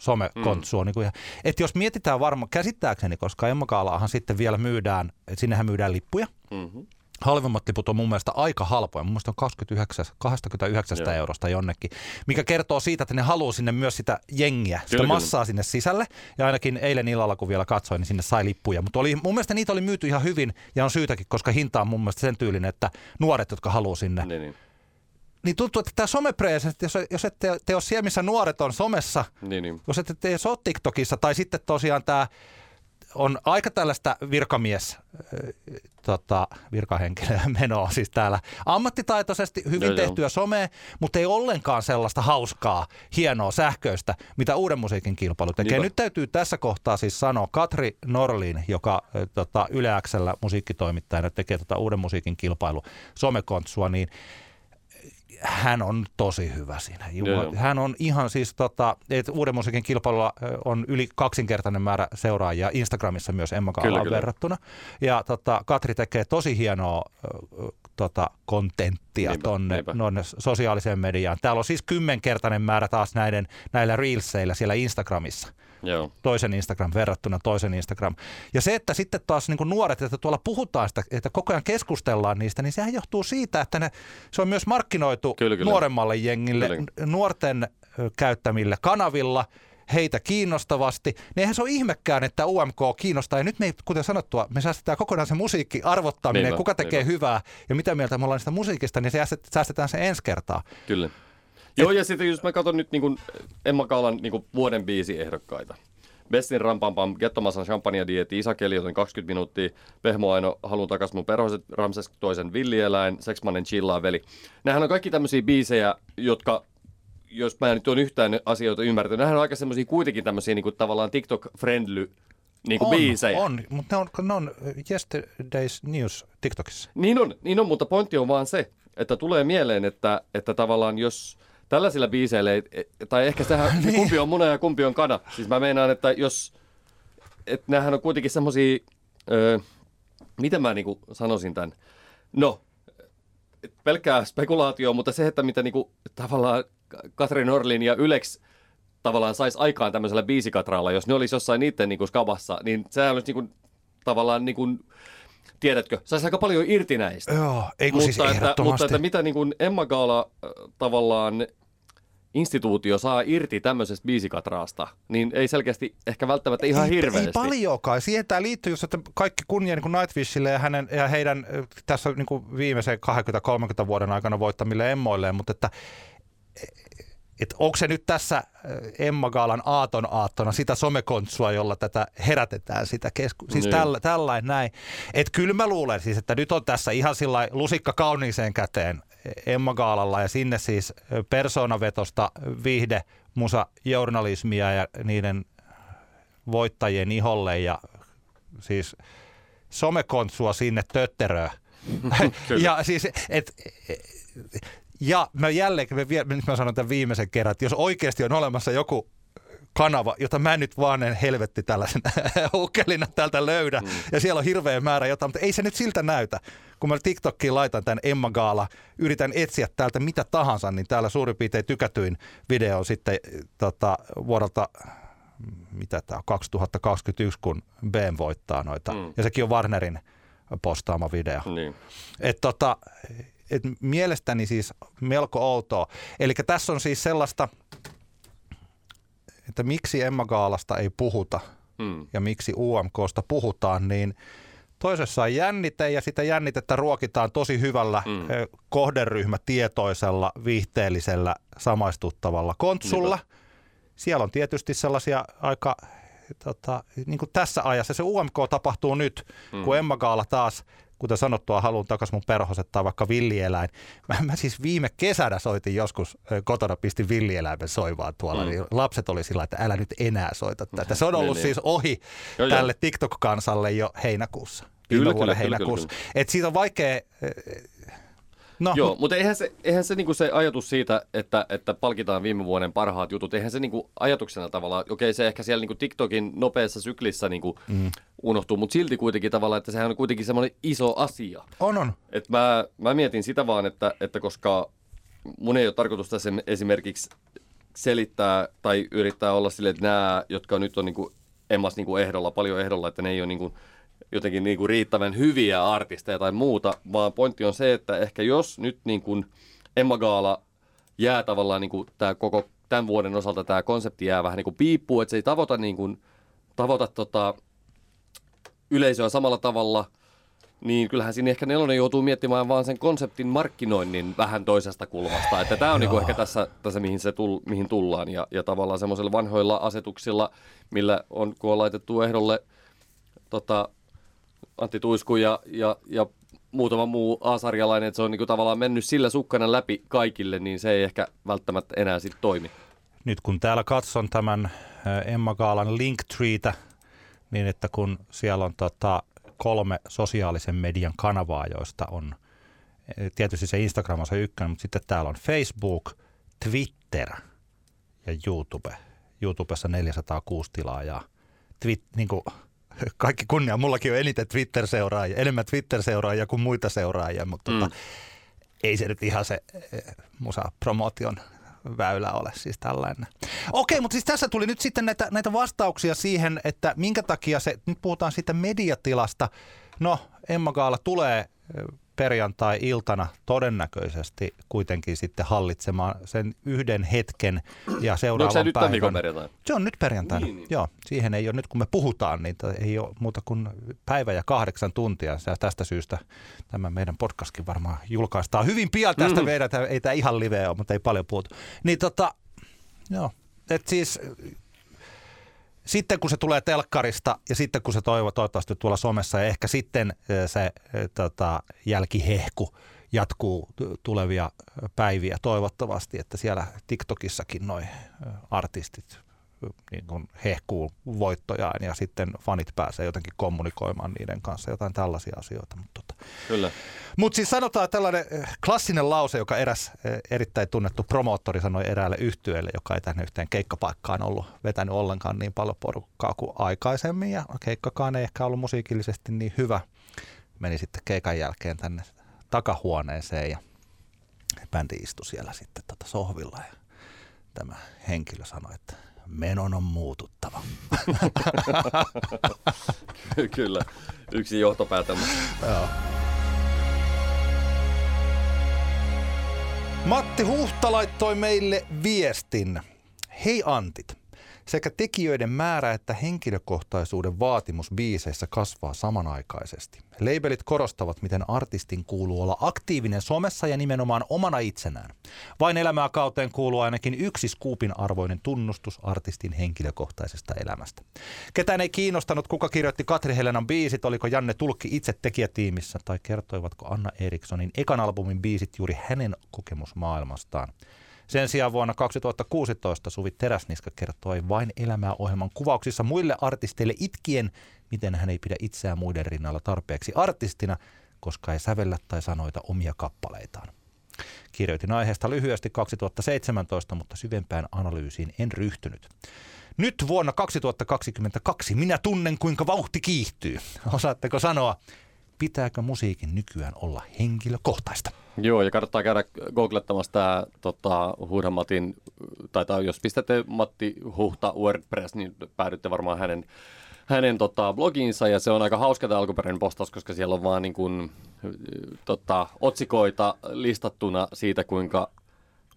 somekontsua. Mm. Niin että jos mietitään varmaan, käsittääkseni, koska Emma Kaalaahan sitten vielä myydään, sinnehän myydään lippuja. Mm-hmm halvemmat liput on mun mielestä aika halpoja. Mun mielestä on 29, 29 Joo. eurosta jonnekin, mikä kertoo siitä, että ne haluaa sinne myös sitä jengiä, sitä kyllä, massaa kyllä. sinne sisälle. Ja ainakin eilen illalla, kun vielä katsoin, niin sinne sai lippuja. Mutta oli, mun mielestä niitä oli myyty ihan hyvin ja on syytäkin, koska hinta on mun mielestä sen tyylinen, että nuoret, jotka haluaa sinne, niin, niin niin tuntuu, että tämä somepresens, jos, jos ette te ole siellä, missä nuoret on somessa, niin, niin. jos ette te ole TikTokissa, tai sitten tosiaan tämä on aika tällaista virkamies, tota, virkahenkilöä menoa siis täällä ammattitaitoisesti, hyvin joo, tehtyä somea, mutta ei ollenkaan sellaista hauskaa, hienoa sähköistä, mitä uuden musiikin kilpailu tekee. Niinpä. Nyt täytyy tässä kohtaa siis sanoa Katri Norlin, joka tota, Yle Xllä musiikkitoimittajana tekee tota uuden musiikin kilpailu somekontsua, niin hän on tosi hyvä siinä. Joo. Hän on ihan siis, tota, että uuden musiikin kilpailulla on yli kaksinkertainen määrä seuraajia Instagramissa myös Emma Kaalaan verrattuna. Ja tota, Katri tekee tosi hienoa tota, kontenttia niinpä, tonne, niinpä. Nonne sosiaaliseen mediaan. Täällä on siis kymmenkertainen määrä taas näiden, näillä reelseillä siellä Instagramissa. Joo. toisen Instagram verrattuna toisen Instagram. Ja se, että sitten taas niin kuin nuoret, että tuolla puhutaan sitä, että koko ajan keskustellaan niistä, niin sehän johtuu siitä, että ne, se on myös markkinoitu kyllä, kyllä. nuoremmalle jengille, kyllä. nuorten käyttämille kanavilla, heitä kiinnostavasti. Niin eihän se ole ihmekään, että UMK kiinnostaa. Ja nyt me kuten sanottua, me säästetään kokonaan se musiikki, arvottaminen, niinpä, kuka tekee niinpä. hyvää ja mitä mieltä me ollaan sitä musiikista, niin se säästetään se ensi kertaa. Kyllä. Joo, ja sitten jos mä katson nyt niin kuin Emma Kaalan niin kuin vuoden biisi ehdokkaita. Bestin rampampam, Gettomasan champagne dietti, Isakeli, joten 20 minuuttia, Pehmo Aino, Halun takas mun perhoset, Ramses toisen villieläin, Seksmanen chillaa veli. Nämähän on kaikki tämmöisiä biisejä, jotka jos mä en nyt ole yhtään asioita ymmärtänyt, nämähän on aika semmoisia kuitenkin tämmöisiä niin kuin tavallaan TikTok-friendly niin kuin on, biisejä. On, mutta ne on, ne on Yesterday's News TikTokissa. Niin on, niin on, mutta pointti on vaan se, että tulee mieleen, että, että tavallaan jos tällaisilla biiseillä, ei, tai ehkä sehän, niin. kumpi on muna ja kumpi on kana. Siis mä meinaan, että jos, että näähän on kuitenkin semmosia, öö, miten mä niinku sanoisin tämän, no, pelkkää spekulaatio, mutta se, että mitä niinku, tavallaan Katrin Orlin ja Ylex tavallaan saisi aikaan tämmöisellä biisikatraalla, jos ne olisi jossain niiden niinku skabassa, niin sehän olisi niinku, tavallaan niinku, tiedätkö, saisi aika paljon irti näistä. Joo, ei mutta, siis että, mutta että mitä niin kuin Emma Gaala äh, tavallaan instituutio saa irti tämmöisestä biisikatraasta, niin ei selkeästi ehkä välttämättä ihan ei, hirveästi. Ei paljonkaan. Siihen tämä liittyy just, että kaikki kunnia niin Nightwishille ja, hänen, ja heidän tässä niin kuin viimeisen 20-30 vuoden aikana voittamille emmoilleen, mutta että että onko se nyt tässä Emma Gaalan aaton aattona sitä somekontsua, jolla tätä herätetään sitä keskustelua. Siis niin. tällä, tällainen näin. Että kyllä mä luulen siis, että nyt on tässä ihan sillä lusikka kauniiseen käteen Emma Gaalalla ja sinne siis persoonavetosta viihde, musa, journalismia ja niiden voittajien iholle ja siis somekontsua sinne tötteröön. ja siis, et, ja mä jälleen, nyt mä sanon tämän viimeisen kerran, että jos oikeasti on olemassa joku kanava, jota mä nyt vaan en helvetti tällaisen ukkelina täältä löydä. Mm. Ja siellä on hirveä määrä jotain, mutta ei se nyt siltä näytä. Kun mä TikTokkiin laitan tämän Emma Gaala, yritän etsiä täältä mitä tahansa, niin täällä suurin piirtein tykätyin video sitten tota, vuodelta mitä tämä 2021, kun BM voittaa noita. Mm. Ja sekin on Warnerin postaama video. Niin. Et tota, et mielestäni siis melko outoa. Eli tässä on siis sellaista, että miksi Emma Gaalasta ei puhuta mm. ja miksi UMKsta puhutaan, niin toisessa on jännite ja sitä jännitettä ruokitaan tosi hyvällä mm. kohderyhmätietoisella, viihteellisellä, samaistuttavalla kontsulla. Niinpä. Siellä on tietysti sellaisia aika tota, niin kuin tässä ajassa se UMK tapahtuu nyt, mm. kun Emma Gaala taas kuten sanottua, haluan takaisin mun perhoset tai vaikka villieläin. Mä, mä siis viime kesänä soitin joskus kotona, pistin villieläimen soivaan tuolla, mm. niin lapset oli sillä että älä nyt enää soita tätä. Se on ollut niin, siis ohi jo, tälle jo. TikTok-kansalle jo heinäkuussa. Kyllä, kyllä, heinäkuussa. Kyllä, kyllä. Et siitä on vaikea No. Joo, mutta eihän se, eihän se, niinku se ajatus siitä, että, että palkitaan viime vuoden parhaat jutut, eihän se niinku ajatuksena tavallaan, okei se ehkä siellä niinku TikTokin nopeassa syklissä niinku mm. unohtuu, mutta silti kuitenkin tavallaan, että sehän on kuitenkin semmoinen iso asia. On, on. Et mä, mä mietin sitä vaan, että, että koska mun ei ole tarkoitus tässä esimerkiksi selittää tai yrittää olla sille, että nämä, jotka nyt on niinku emmas niinku ehdolla, paljon ehdolla, että ne ei ole niinku jotenkin niin kuin riittävän hyviä artisteja tai muuta, vaan pointti on se, että ehkä jos nyt niin kuin Emma Gaala jää tavallaan niin kuin tämä koko tämän vuoden osalta tämä konsepti jää vähän niin kuin piippuun, että se ei tavoita, niin kuin, tavoita tota, yleisöä samalla tavalla, niin kyllähän siinä ehkä nelonen joutuu miettimään vaan sen konseptin markkinoinnin vähän toisesta kulmasta. Että tämä on niin kuin ehkä tässä, tässä mihin, se tull, mihin tullaan. Ja, ja tavallaan semmoisilla vanhoilla asetuksilla, millä on, kun on laitettu ehdolle tota, Antti Tuisku ja, ja, ja muutama muu A-sarjalainen, että se on niin kuin tavallaan mennyt sillä sukkana läpi kaikille, niin se ei ehkä välttämättä enää sitten toimi. Nyt kun täällä katson tämän Emma Gaalan Linktreetä, niin että kun siellä on tota kolme sosiaalisen median kanavaa, joista on tietysti se Instagram on se ykkönen, mutta sitten täällä on Facebook, Twitter ja YouTube. YouTubessa 406 tilaajaa. Twit, niin kuin kaikki kunnia, mullakin on eniten Twitter-seuraajia, enemmän Twitter-seuraajia kuin muita seuraajia, mutta mm. tota, ei se nyt ihan se eh, musa promotion väylä ole siis tällainen. Okei, mutta siis tässä tuli nyt sitten näitä, näitä vastauksia siihen, että minkä takia se, nyt puhutaan siitä mediatilasta, no Emma Gaala tulee eh, perjantai-iltana todennäköisesti kuitenkin sitten hallitsemaan sen yhden hetken ja seuraavan se päivän. nyt perjantai? Se on nyt perjantaina. Niin, niin. Joo, siihen ei ole nyt kun me puhutaan, niin ei ole muuta kuin päivä ja kahdeksan tuntia. Ja tästä syystä tämä meidän podcastkin varmaan julkaistaan hyvin pian tästä mm-hmm. meidän, ei tämä ihan live ole, mutta ei paljon puhuta. Niin tota, joo, et siis sitten kun se tulee telkkarista ja sitten kun se toivo toivottavasti tuolla somessa ja ehkä sitten se tota, jälkihehku jatkuu tulevia päiviä toivottavasti, että siellä TikTokissakin noin artistit niin kuin hehkuu voittojaan ja sitten fanit pääsee jotenkin kommunikoimaan niiden kanssa, jotain tällaisia asioita. Mutta tota. Kyllä. Mut siis sanotaan tällainen eh, klassinen lause, joka eräs eh, erittäin tunnettu promoottori sanoi eräälle yhtyeelle, joka ei tänne yhteen keikkapaikkaan ollut vetänyt ollenkaan niin paljon porukkaa kuin aikaisemmin ja keikkakaan ei ehkä ollut musiikillisesti niin hyvä. Meni sitten keikan jälkeen tänne takahuoneeseen ja bändi istui siellä sitten tota sohvilla ja tämä henkilö sanoi, että menon on muututtava. Kyllä, yksi johtopäätelmä. Joo. Matti Huhta laittoi meille viestin. Hei Antit, sekä tekijöiden määrä että henkilökohtaisuuden vaatimus biiseissä kasvaa samanaikaisesti. Labelit korostavat, miten artistin kuuluu olla aktiivinen somessa ja nimenomaan omana itsenään. Vain elämää kauteen kuuluu ainakin yksi skuupin arvoinen tunnustus artistin henkilökohtaisesta elämästä. Ketään ei kiinnostanut, kuka kirjoitti Katri Helenan biisit, oliko Janne Tulkki itse tekijätiimissä tai kertoivatko Anna Erikssonin ekan albumin biisit juuri hänen kokemusmaailmastaan. Sen sijaan vuonna 2016 Suvi Teräsniska kertoi vain elämää ohjelman kuvauksissa muille artisteille itkien, miten hän ei pidä itseään muiden rinnalla tarpeeksi artistina, koska ei sävellä tai sanoita omia kappaleitaan. Kirjoitin aiheesta lyhyesti 2017, mutta syvempään analyysiin en ryhtynyt. Nyt vuonna 2022 minä tunnen, kuinka vauhti kiihtyy. Osaatteko sanoa, pitääkö musiikin nykyään olla henkilökohtaista? Joo, ja kannattaa käydä googlettamassa tämä tota, Huhdan Matin, tai jos pistätte Matti Huhta WordPress, niin päädytte varmaan hänen, hänen tota, blogiinsa, ja se on aika hauska tämä alkuperäinen postaus, koska siellä on vaan niin kuin, tota, otsikoita listattuna siitä, kuinka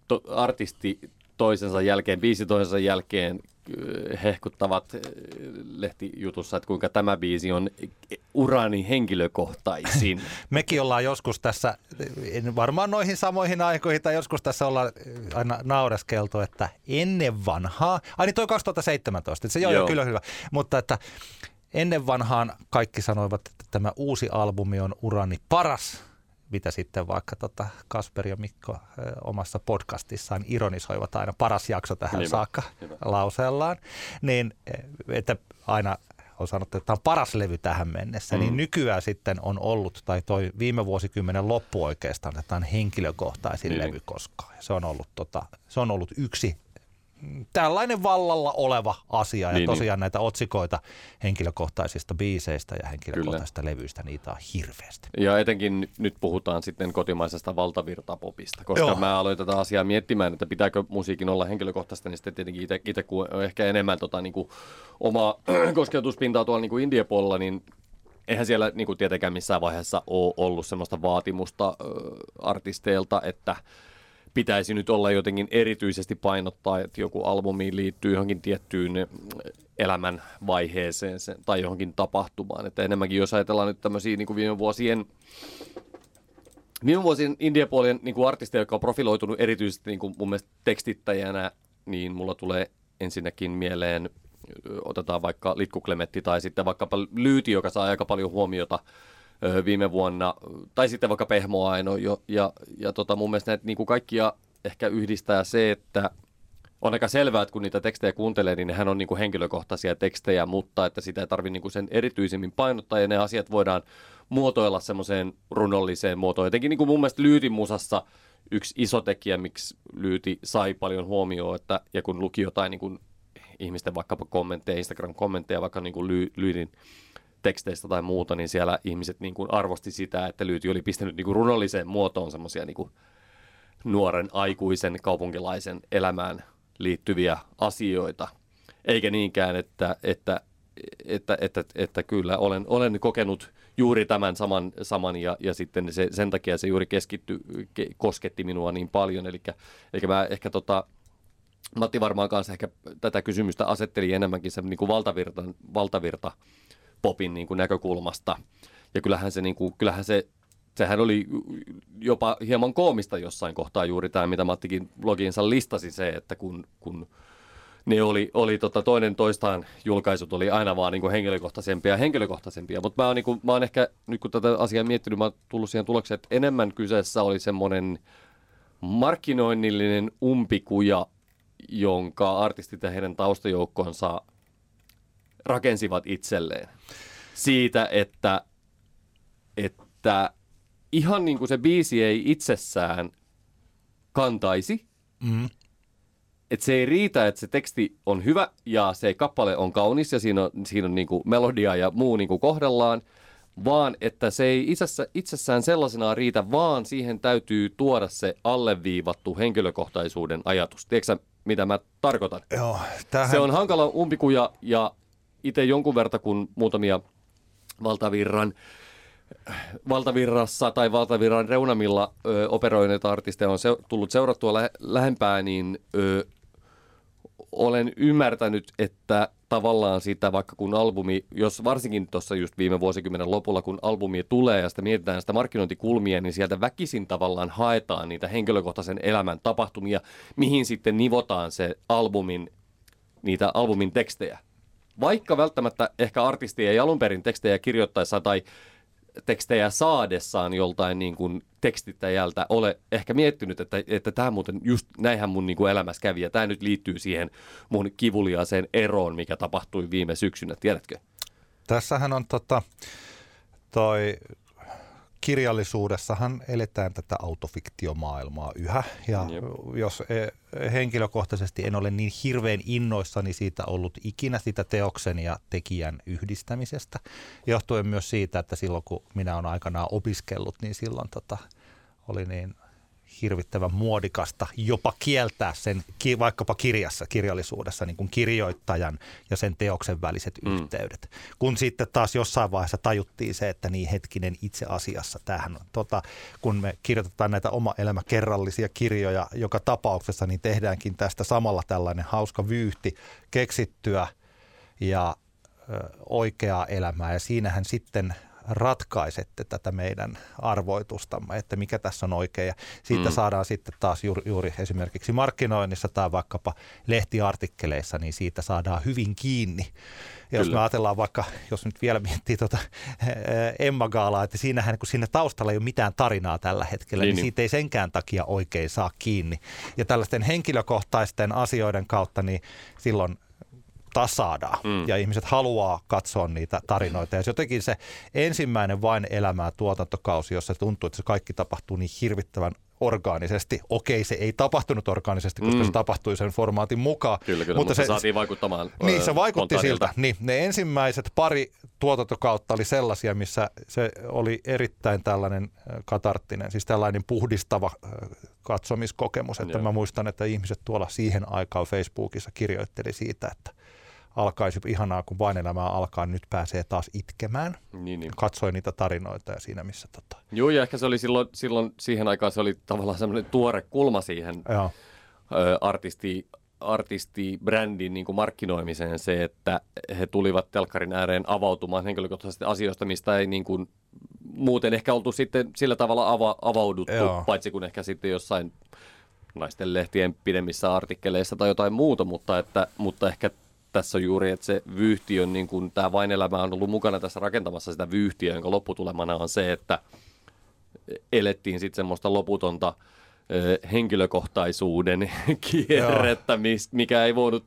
to, artisti toisensa jälkeen, biisi toisensa jälkeen hehkuttavat eh, lehtijutussa, että kuinka tämä biisi on urani henkilökohtaisin. Mekin ollaan joskus tässä, varmaan noihin samoihin aikoihin, tai joskus tässä ollaan aina naureskeltu, että ennen vanhaa, ai niin toi 2017, että se joo, joo. kyllä hyvä, mutta että ennen vanhaan kaikki sanoivat, että tämä uusi albumi on urani paras mitä sitten vaikka tota Kasper ja Mikko omassa podcastissaan ironisoivat aina paras jakso tähän Niinpä. saakka Niinpä. lauseellaan, niin että aina on sanottu, että tämä on paras levy tähän mennessä, niin mm. niin nykyään sitten on ollut, tai toi viime vuosikymmenen loppu oikeastaan, että tämä on henkilökohtaisin niin. levy koskaan. Se on ollut, tota, se on ollut yksi tällainen vallalla oleva asia. Ja niin, tosiaan niin. näitä otsikoita henkilökohtaisista biiseistä ja henkilökohtaisista Kyllä. levyistä, niitä on hirveästi. Ja etenkin nyt puhutaan sitten kotimaisesta valtavirtapopista, koska Joo. mä aloin tätä asiaa miettimään, että pitääkö musiikin olla henkilökohtaista, niin sitten tietenkin itse kun ehkä enemmän tota, niin kuin, oma kosketuspintaa tuolla niin kuin India-puolella, niin eihän siellä niin kuin tietenkään missään vaiheessa ole ollut semmoista vaatimusta ö, artisteilta, että pitäisi nyt olla jotenkin erityisesti painottaa, että joku albumi liittyy johonkin tiettyyn elämän vaiheeseen tai johonkin tapahtumaan. Että enemmänkin jos ajatellaan nyt tämmöisiä niin kuin viime vuosien Viime vuosien indiepuolien niin artisteja, jotka on profiloitunut erityisesti niin kuin mun mielestä tekstittäjänä, niin mulla tulee ensinnäkin mieleen, otetaan vaikka Litku Klemetti tai sitten vaikkapa Lyyti, joka saa aika paljon huomiota viime vuonna, tai sitten vaikka Pehmo Aino, jo, ja, ja tota, mun mielestä näitä niin kuin kaikkia ehkä yhdistää se, että on aika selvää, että kun niitä tekstejä kuuntelee, niin nehän on niin kuin henkilökohtaisia tekstejä, mutta että sitä ei tarvitse niin kuin sen erityisemmin painottaa, ja ne asiat voidaan muotoilla semmoiseen runolliseen muotoon. Jotenkin niin kuin mun mielestä Lyytin musassa yksi iso tekijä, miksi Lyyti sai paljon huomioon, että, ja kun luki jotain niin kuin ihmisten vaikkapa kommentteja, Instagram-kommentteja vaikka niin kuin Ly- Lyytin teksteistä tai muuta, niin siellä ihmiset niin kuin arvosti sitä, että Lyyti oli pistänyt niin kuin runolliseen muotoon semmoisia niin nuoren aikuisen kaupunkilaisen elämään liittyviä asioita, eikä niinkään, että, että, että, että, että, että kyllä olen, olen kokenut juuri tämän saman, saman ja, ja sitten se, sen takia se juuri keskitty, ke, kosketti minua niin paljon. Eli mä ehkä tota, Matti varmaan kanssa ehkä tätä kysymystä asetteli enemmänkin se niin kuin valtavirta, valtavirta popin niin kuin näkökulmasta. Ja kyllähän se, niin kuin, kyllähän se sehän oli jopa hieman koomista jossain kohtaa juuri tämä, mitä Mattikin blogiinsa listasi se, että kun, kun ne oli, oli tota toinen toistaan julkaisut oli aina vaan niin kuin henkilökohtaisempia ja henkilökohtaisempia. Mutta mä oon, niin kuin, mä oon ehkä, nyt kun tätä asiaa miettinyt, mä oon tullut siihen tulokseen, että enemmän kyseessä oli semmoinen markkinoinnillinen umpikuja, jonka artistit ja heidän taustajoukkonsa rakensivat itselleen. Siitä, että, että ihan niin kuin se biisi ei itsessään kantaisi, mm että se ei riitä, että se teksti on hyvä ja se kappale on kaunis ja siinä on, siinä on niin kuin melodia ja muu niin kuin kohdellaan, vaan että se ei itsessä, itsessään sellaisenaan riitä, vaan siihen täytyy tuoda se alleviivattu henkilökohtaisuuden ajatus. Tiedätkö mitä mä tarkoitan? Joo, tähän... Se on hankala umpikuja ja itse jonkun verta, kun muutamia valtavirran valtavirrassa tai valtavirran reunamilla ö, operoineita artisteja on se, tullut seurattua lähe, lähempää, niin ö, olen ymmärtänyt, että tavallaan sitä, vaikka kun albumi, jos varsinkin tuossa just viime vuosikymmenen lopulla, kun albumi tulee ja sitä mietitään sitä markkinointikulmia, niin sieltä väkisin tavallaan haetaan niitä henkilökohtaisen elämän tapahtumia, mihin sitten nivotaan se albumin, niitä albumin tekstejä. Vaikka välttämättä ehkä artisti ei alun perin tekstejä kirjoittaessa tai tekstejä saadessaan joltain niin kuin tekstittäjältä ole ehkä miettinyt, että, että tämä muuten just näinhän mun niin kuin elämässä kävi ja tämä nyt liittyy siihen mun kivuliaaseen eroon, mikä tapahtui viime syksynä, tiedätkö? Tässähän on tota, toi kirjallisuudessahan eletään tätä autofiktiomaailmaa yhä. Ja Jep. jos e, henkilökohtaisesti en ole niin hirveän innoissani siitä ollut ikinä sitä teoksen ja tekijän yhdistämisestä, johtuen myös siitä, että silloin kun minä olen aikanaan opiskellut, niin silloin tota, oli niin hirvittävän muodikasta jopa kieltää sen vaikkapa kirjassa, kirjallisuudessa niin kuin kirjoittajan ja sen teoksen väliset mm. yhteydet. Kun sitten taas jossain vaiheessa tajuttiin se, että niin hetkinen itse asiassa tähän on, tota, kun me kirjoitetaan näitä oma elämä kerrallisia kirjoja joka tapauksessa, niin tehdäänkin tästä samalla tällainen hauska vyyhti keksittyä ja ö, oikeaa elämää ja siinähän sitten ratkaisette tätä meidän arvoitustamme, että mikä tässä on oikein. Ja siitä mm. saadaan sitten taas juuri, juuri esimerkiksi markkinoinnissa tai vaikkapa lehtiartikkeleissa, niin siitä saadaan hyvin kiinni. Ja jos me ajatellaan vaikka, jos nyt vielä miettii tuota Emma Gaalaa, että siinähän kun siinä taustalla ei ole mitään tarinaa tällä hetkellä, niin, niin, niin siitä ei senkään takia oikein saa kiinni. Ja tällaisten henkilökohtaisten asioiden kautta, niin silloin tasaada mm. ja ihmiset haluaa katsoa niitä tarinoita. Ja jotenkin se ensimmäinen vain elämää tuotantokausi, jossa tuntuu, että se kaikki tapahtuu niin hirvittävän orgaanisesti. Okei, se ei tapahtunut orgaanisesti, koska mm. se tapahtui sen formaatin mukaan. Kyllä, kyllä, mutta, mutta se saatiin vaikuttamaan. Niin, se vaikutti siltä. Niin, ne ensimmäiset pari tuotantokautta oli sellaisia, missä se oli erittäin tällainen katarttinen, siis tällainen puhdistava katsomiskokemus. Että Joo. mä muistan, että ihmiset tuolla siihen aikaan Facebookissa kirjoitteli siitä, että alkaisi ihanaa, kun vain elämää alkaa, nyt pääsee taas itkemään. Niin, niin. Katsoin niitä tarinoita ja siinä missä tota... Joo, ja ehkä se oli silloin, silloin siihen aikaan se oli tavallaan semmoinen tuore kulma siihen Joo. Ö, artisti, artistibrändin niin kuin markkinoimiseen se, että he tulivat telkkarin ääreen avautumaan henkilökohtaisesti asioista, mistä ei niin kuin, muuten ehkä oltu sitten sillä tavalla ava, avauduttu, Joo. paitsi kun ehkä sitten jossain naisten lehtien pidemmissä artikkeleissa tai jotain muuta, mutta, että, mutta ehkä tässä on juuri, että se vyyhti on, niin kuin tämä vain elämä on ollut mukana tässä rakentamassa sitä vyyhtiä, jonka lopputulemana on se, että elettiin sitten semmoista loputonta henkilökohtaisuuden kierrettä, mikä ei voinut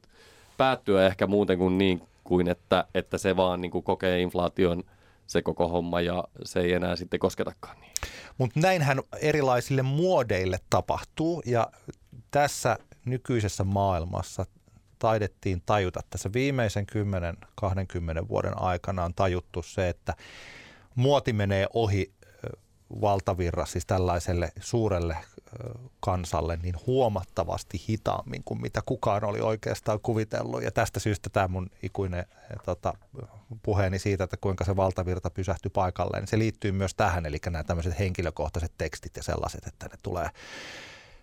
päättyä ehkä muuten kuin niin kuin, että, että se vaan niin kuin kokee inflaation se koko homma ja se ei enää sitten kosketakaan niin. Mutta näinhän erilaisille muodeille tapahtuu ja tässä nykyisessä maailmassa taidettiin tajuta tässä viimeisen 10-20 vuoden aikana on tajuttu se, että muoti menee ohi valtavirra, siis tällaiselle suurelle kansalle niin huomattavasti hitaammin kuin mitä kukaan oli oikeastaan kuvitellut. Ja tästä syystä tämä mun ikuinen tota, puheeni siitä, että kuinka se valtavirta pysähtyi paikalleen, niin se liittyy myös tähän, eli nämä tämmöiset henkilökohtaiset tekstit ja sellaiset, että ne tulee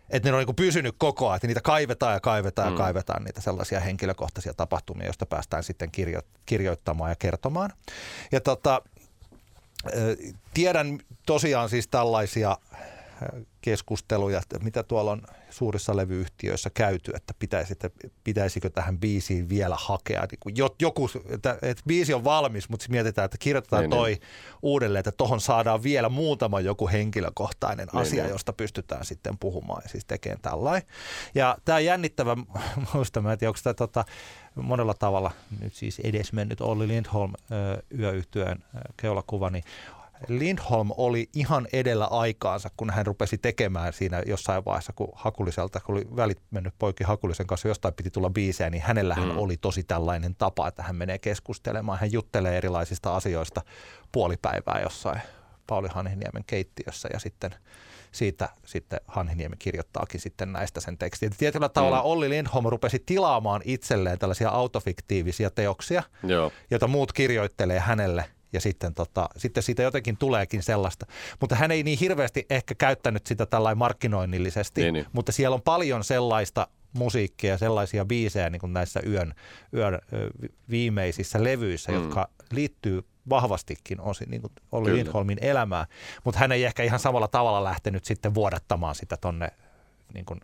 että ne on niin pysynyt koko ajan, että niitä kaivetaan ja kaivetaan mm. ja kaivetaan niitä sellaisia henkilökohtaisia tapahtumia, joista päästään sitten kirjo- kirjoittamaan ja kertomaan. Ja tota, tiedän tosiaan siis tällaisia keskusteluja, että mitä tuolla on suurissa levyyhtiöissä käyty, että, pitäisi, että pitäisikö tähän biisiin vielä hakea. Niin kuin joku, että, että biisi on valmis, mutta mietitään, että kirjoitetaan niin, toi niin. uudelleen, että tuohon saadaan vielä muutama joku henkilökohtainen niin, asia, niin. josta pystytään sitten puhumaan ja siis tekemään tällainen. Ja tämä jännittävä, muista mä en tiedä, onko tämä tota, monella tavalla nyt siis edesmennyt Olli Lindholm yöyhtyön keulakuva, niin Lindholm oli ihan edellä aikaansa, kun hän rupesi tekemään siinä jossain vaiheessa, kun Hakuliselta, kun oli välit mennyt poikki Hakulisen kanssa, jostain piti tulla biisejä, niin hänellähän mm. oli tosi tällainen tapa, että hän menee keskustelemaan. Hän juttelee erilaisista asioista puolipäivää jossain Pauli Hanhiniemen keittiössä ja sitten siitä sitten Hanhiniemi kirjoittaakin sitten näistä sen tekstin. Tietyllä tavalla mm. Olli Lindholm rupesi tilaamaan itselleen tällaisia autofiktiivisia teoksia, Joo. joita muut kirjoittelee hänelle – ja sitten, tota, sitten siitä jotenkin tuleekin sellaista. Mutta hän ei niin hirveästi ehkä käyttänyt sitä tällainen markkinoinnillisesti, niin, niin. mutta siellä on paljon sellaista musiikkia, sellaisia biisejä niin kuin näissä yön, yön viimeisissä levyissä, mm. jotka liittyy vahvastikin osin niin kuin Olli Lindholmin elämää, mutta hän ei ehkä ihan samalla tavalla lähtenyt sitten vuodattamaan sitä tonne niin kuin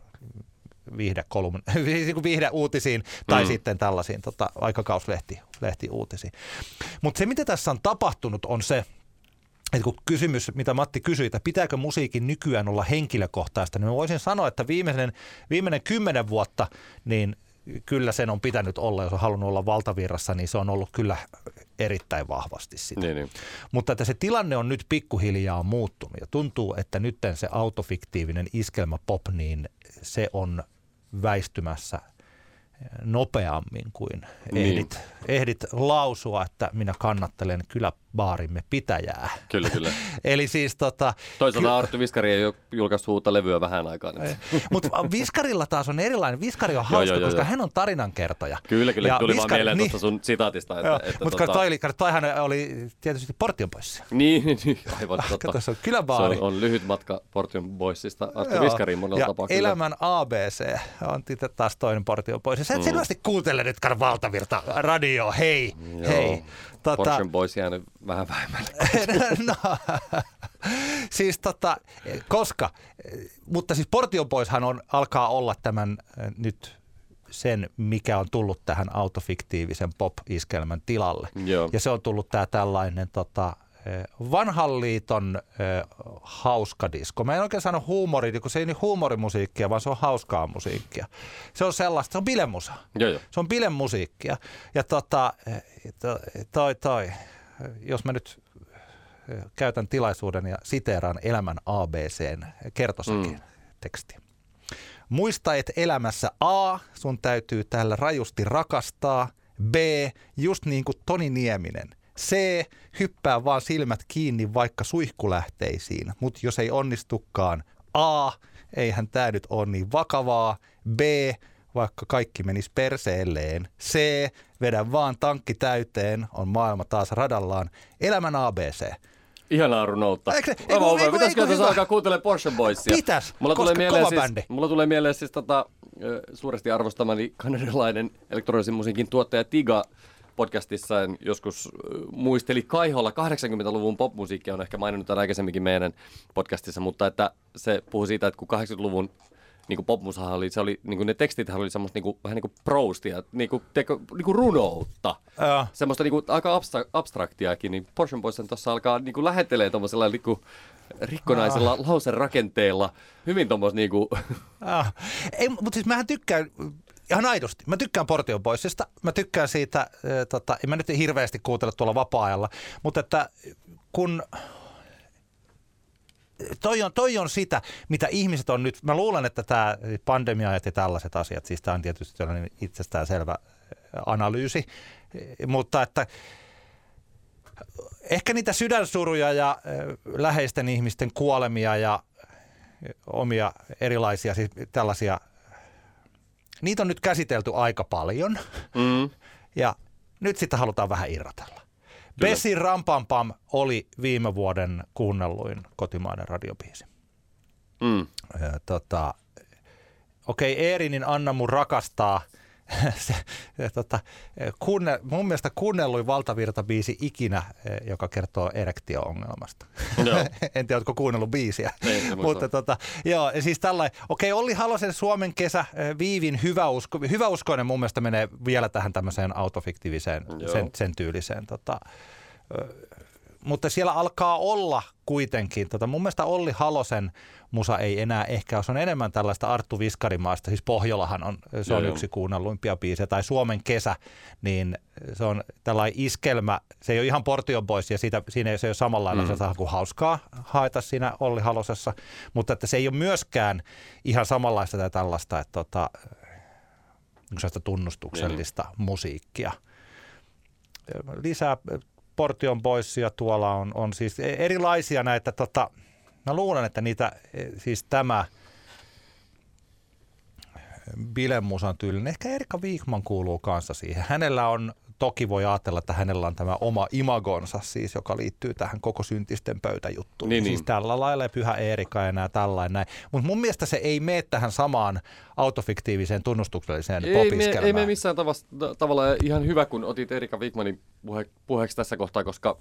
viihdekolumn, niin viihdeuutisiin tai mm. sitten tällaisiin tota, aikakauslehti lehti uutisiin. Mutta se, mitä tässä on tapahtunut, on se, että kun kysymys, mitä Matti kysyi, että pitääkö musiikin nykyään olla henkilökohtaista, niin mä voisin sanoa, että viimeinen, viimeinen kymmenen vuotta, niin kyllä sen on pitänyt olla, jos on halunnut olla valtavirrassa, niin se on ollut kyllä erittäin vahvasti sitä. Niin, niin. Mutta että se tilanne on nyt pikkuhiljaa muuttunut ja tuntuu, että nyt se autofiktiivinen iskelmä pop, niin se on väistymässä nopeammin kuin niin. ehdit, ehdit lausua, että minä kannattelen kyllä baarimme pitäjää. Kyllä, kyllä. Eli siis tota... Toisaalta ky- Arttu Viskari ei ole julkaissut uutta levyä vähän aikaa. Mutta Viskarilla taas on erilainen. Viskari on hauska, joo, joo, koska joo. hän on tarinankertoja. Kyllä, kyllä. Ja tuli Viskari, vaan mieleen niin, tuosta sun sitaatista. Että, että mutta tota... toi, toihan oli tietysti Portion Boys. Niin, niin, niin aivan totta. se on kyläbaari. Se on, on lyhyt matka Portion Boysista Arttu Viskariin monella ja tapaa. Elämän kyllä. ABC on taas toinen Portion Boys. Sä et mm. selvästi kuuntele nyt Valtavirta radio. Hei, Joo. hei. Tota, Portion Boys jäänyt vähän vähemmälle. no, siis tota, koska, mutta siis Portion Boyshan on, alkaa olla tämän nyt sen, mikä on tullut tähän autofiktiivisen pop-iskelmän tilalle. Joo. Ja se on tullut tämä tällainen tota, vanhan liiton hauska disko. Mä en oikein sano huumori, kun se ei niin huumorimusiikkia, vaan se on hauskaa musiikkia. Se on sellaista, se on bilemusa. Joo, jo. Se on bilemusiikkia. Ja tota, toi, toi, jos mä nyt käytän tilaisuuden ja siteeraan elämän ABCn kertosakin mm. teksti. Muista, että elämässä A, sun täytyy täällä rajusti rakastaa, B, just niin kuin Toni Nieminen – C. Hyppää vaan silmät kiinni vaikka suihkulähteisiin, mutta jos ei onnistukaan. A. Eihän tämä nyt ole niin vakavaa. B. Vaikka kaikki menisi perseelleen. C. Vedä vaan tankki täyteen, on maailma taas radallaan. Elämän ABC. Ihanaa runoutta. Eikö, eikö, eikö, eikö, Pitäisikö tässä alkaa kuuntelemaan Porsche Boysia? Pitäis, mulla tulee mieleen siis, bändi. Mulla tulee mieleen siis tota, suuresti arvostamani kanadialainen elektronisen musiikin tuottaja Tiga podcastissa joskus muisteli Kaiholla 80-luvun popmusiikkia, on ehkä maininnut tämän aikaisemminkin meidän podcastissa, mutta että se puhui siitä, että kun 80-luvun niin kuin popmusahan oli, se oli, niin kuin ne tekstit oli semmoista niin kuin, vähän niin kuin proustia, niin kuin, teko, niin kuin runoutta. Ja. Semmoista niin kuin, aika abstra- abstraktiakin, niin Portion Boys tuossa alkaa niin kuin lähettelee tuommoisella niin kuin, rikkonaisella ja. lauserakenteella. Hyvin tuommoista niin kuin... Ei, mutta siis mähän tykkään ihan aidosti. Mä tykkään Portion Boysista. Mä tykkään siitä, äh, tota, en mä nyt hirveästi kuuntele tuolla vapaa-ajalla, mutta että kun toi on, toi on sitä, mitä ihmiset on nyt, mä luulen, että tämä pandemia ja tällaiset asiat, siis tämä on tietysti itsestään selvä analyysi, mutta että ehkä niitä sydänsuruja ja läheisten ihmisten kuolemia ja omia erilaisia siis tällaisia, niitä on nyt käsitelty aika paljon mm. ja nyt sitä halutaan vähän irrotella. Besi Rampampam oli viime vuoden kuunnelluin kotimainen radiobiisi. Mm. Tota, Okei, okay, Eerinin Anna mun rakastaa – se, tota, kunne, mun mielestä kuunnelluin valtavirtabiisi ikinä, e, joka kertoo erektio-ongelmasta. No. en tiedä, oletko kuunnellut biisiä. Ei, Mutta tota, joo, siis tällainen, okei, Olli Halosen Suomen kesä, e, Viivin hyväusko, hyväuskoinen mun mielestä menee vielä tähän tämmöiseen autofiktiiviseen, sen, sen tyyliseen tota, mutta siellä alkaa olla kuitenkin, tota, mun mielestä Olli Halosen musa ei enää ehkä, se on enemmän tällaista Arttu Viskarimaasta, siis Pohjolahan on, se on joo, yksi kuunnelluimpia biisejä, tai Suomen kesä, niin se on tällainen iskelmä, se ei ole ihan Portion Boys, ja siitä, siinä ei se ole samalla lailla mm. kuin hauskaa haeta siinä Olli Halosessa, mutta että se ei ole myöskään ihan samanlaista tai tällaista, että tota, tunnustuksellista niin. musiikkia. Lisää Portion ja tuolla on, on siis erilaisia näitä, tota, mä luulen, että niitä, e, siis tämä Bilemusan tyylinen, ehkä Erika Viikman kuuluu kanssa siihen. Hänellä on toki voi ajatella, että hänellä on tämä oma imagonsa siis, joka liittyy tähän koko syntisten pöytäjuttuun. Niin, siis niin. tällä lailla pyhä Eerika ja nämä tällainen näin. Mutta mun mielestä se ei mene tähän samaan autofiktiiviseen tunnustukselliseen ei popiskelmään. Me, ei me missään tavasta, tavalla ihan hyvä, kun otit Erika Wigmanin puhe, puheeksi tässä kohtaa, koska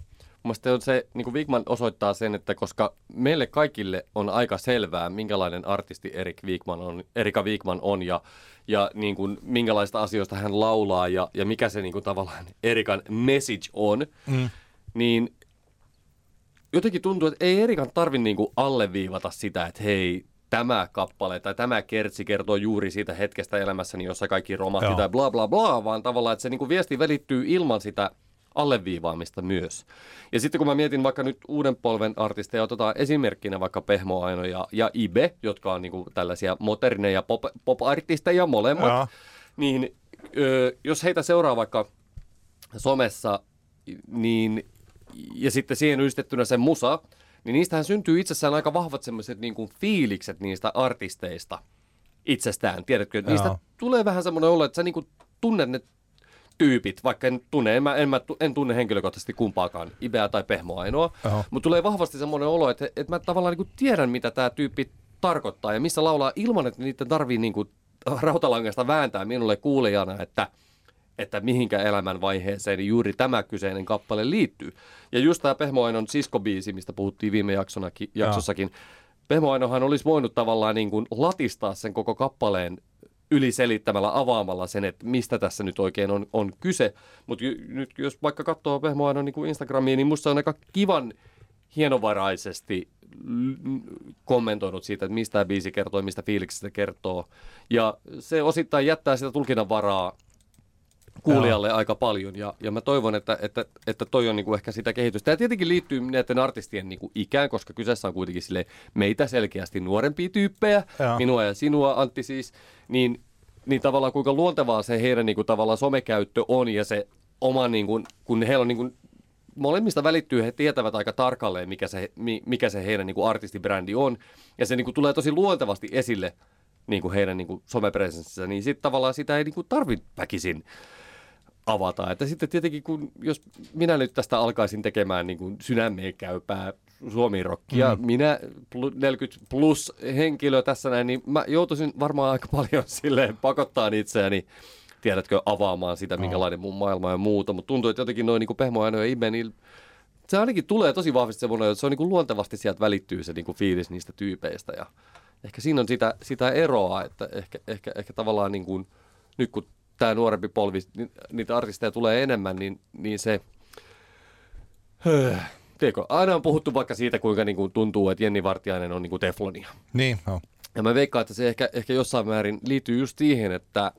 on se, niin kuin Wigman osoittaa sen, että koska meille kaikille on aika selvää, minkälainen artisti Erik Wigman on, Erika Wigman on ja ja niin kuin, minkälaista asioista hän laulaa ja, ja mikä se niin kuin, tavallaan Erikan message on, mm. niin jotenkin tuntuu, että ei Erikan tarvi niin kuin, alleviivata sitä, että hei, tämä kappale tai tämä kertsi kertoo juuri siitä hetkestä elämässäni, jossa kaikki romahti Joo. tai bla bla bla, vaan tavallaan, että se niin kuin, viesti välittyy ilman sitä alleviivaamista myös. Ja sitten kun mä mietin vaikka nyt uuden polven artisteja, otetaan esimerkkinä vaikka Pehmo Aino ja, ja Ibe, jotka on niinku tällaisia moderneja pop, pop-artisteja molemmat, ja. niin ö, jos heitä seuraa vaikka somessa, niin, ja sitten siihen yhdistettynä sen musa, niin niistähän syntyy itsessään aika vahvat semmoiset niin fiilikset niistä artisteista itsestään. Tiedätkö, niistä Joo. tulee vähän semmoinen olo, että sä niin kuin tunnet ne tyypit, vaikka en tunne, en, mä, en, mä, en tunne henkilökohtaisesti kumpaakaan, Ibeä tai Pehmo ainoa, mutta tulee vahvasti semmoinen olo, että, että mä tavallaan niin tiedän, mitä tämä tyyppi tarkoittaa ja missä laulaa ilman, että niiden tarvii niin kuin rautalangasta vääntää minulle kuulijana, että, että mihinkä elämän vaiheeseen juuri tämä kyseinen kappale liittyy. Ja just tämä Pehmo Ainon siskobiisi, mistä puhuttiin viime jaksonakin, jaksossakin, Pehmo Ainohan olisi voinut tavallaan niin kuin latistaa sen koko kappaleen yliselittämällä, avaamalla sen, että mistä tässä nyt oikein on, on kyse. Mutta nyt jos vaikka katsoo Pehmoa niin kuin Instagramia, niin musta on aika kivan hienovaraisesti kommentoinut siitä, että mistä biisi kertoo, mistä fiiliksistä kertoo. Ja se osittain jättää sitä tulkinnan varaa kuulijalle Joo. aika paljon. Ja, ja mä toivon, että, että, että toi on niinku ehkä sitä kehitystä. Ja tietenkin liittyy näiden artistien niinku ikään, koska kyseessä on kuitenkin sille meitä selkeästi nuorempia tyyppejä, Joo. minua ja sinua Antti siis, niin, niin tavallaan kuinka luontevaa se heidän niinku tavallaan somekäyttö on ja se oma, niinku, kun heillä on niinku, molemmista välittyy, he tietävät aika tarkalleen, mikä se, mikä se heidän niin kuin artistibrändi on. Ja se niin kuin tulee tosi luontevasti esille niin kuin heidän niin kuin somepresenssissä, niin sitten tavallaan sitä ei niin kuin tarvitse väkisin avata. Että sitten tietenkin, kun, jos minä nyt tästä alkaisin tekemään niin kuin sydämeen käypää suomirokkia, mm. minä 40 plus henkilö tässä näin, niin mä joutuisin varmaan aika paljon silleen pakottaa itseäni tiedätkö, avaamaan sitä, minkälainen mun maailma ja muuta, mutta tuntuu, että jotenkin noin niin Pehmo ja Ibe, niin se ainakin tulee tosi vahvasti semmoinen, että se on niin kuin luontevasti sieltä välittyy se niin kuin fiilis niistä tyypeistä ja ehkä siinä on sitä, sitä eroa, että ehkä, ehkä, ehkä tavallaan niin kuin, nyt kun tämä nuorempi polvi, niitä artisteja tulee enemmän, niin, niin se... tiedätkö, aina on puhuttu vaikka siitä, kuinka niin kuin tuntuu, että Jenni Vartiainen on niin kuin teflonia. Niin, no. Ja mä veikkaan, että se ehkä, ehkä jossain määrin liittyy just siihen, että,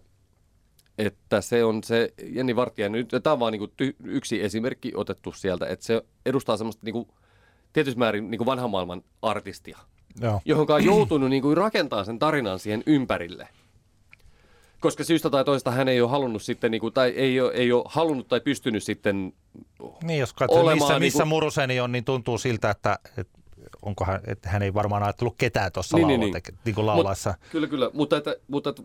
että se on se Jenni Vartiainen, tämä on vaan niin kuin ty, yksi esimerkki otettu sieltä, että se edustaa semmoista niin kuin, tietysti määrin niin kuin vanhan maailman artistia, Joo. johon on joutunut niin kuin rakentaa sen tarinan siihen ympärille – koska syystä tai toista hän ei ole halunnut sitten, niin kuin, tai ei ole, ei ole halunnut tai pystynyt sitten Niin, jos katsoo, missä, missä niin kuin... muruseni on, niin tuntuu siltä, että, että onko hän, että hän ei varmaan ajatellut ketään tuossa niin, niin, niin. niin laulaessa. Mut, kyllä, kyllä, mutta, että, mutta että,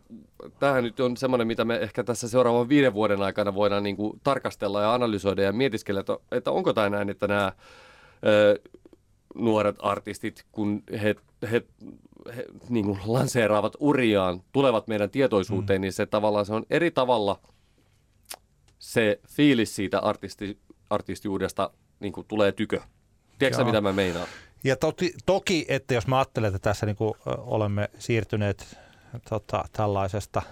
tämähän nyt on semmoinen, mitä me ehkä tässä seuraavan viiden vuoden aikana voidaan niin kuin tarkastella ja analysoida ja mietiskellä, että, että onko tämä näin, että nämä ö, nuoret artistit, kun he, he, he niin kuin lanseeraavat uriaan, tulevat meidän tietoisuuteen, mm. niin se tavallaan se on eri tavalla se fiilis siitä artisti, artistiudesta niin kuin tulee tykö. Tiedätkö mitä mä meinaan? Ja toti, toki, että jos mä ajattelen, että tässä niin kuin olemme siirtyneet tota, tällaisesta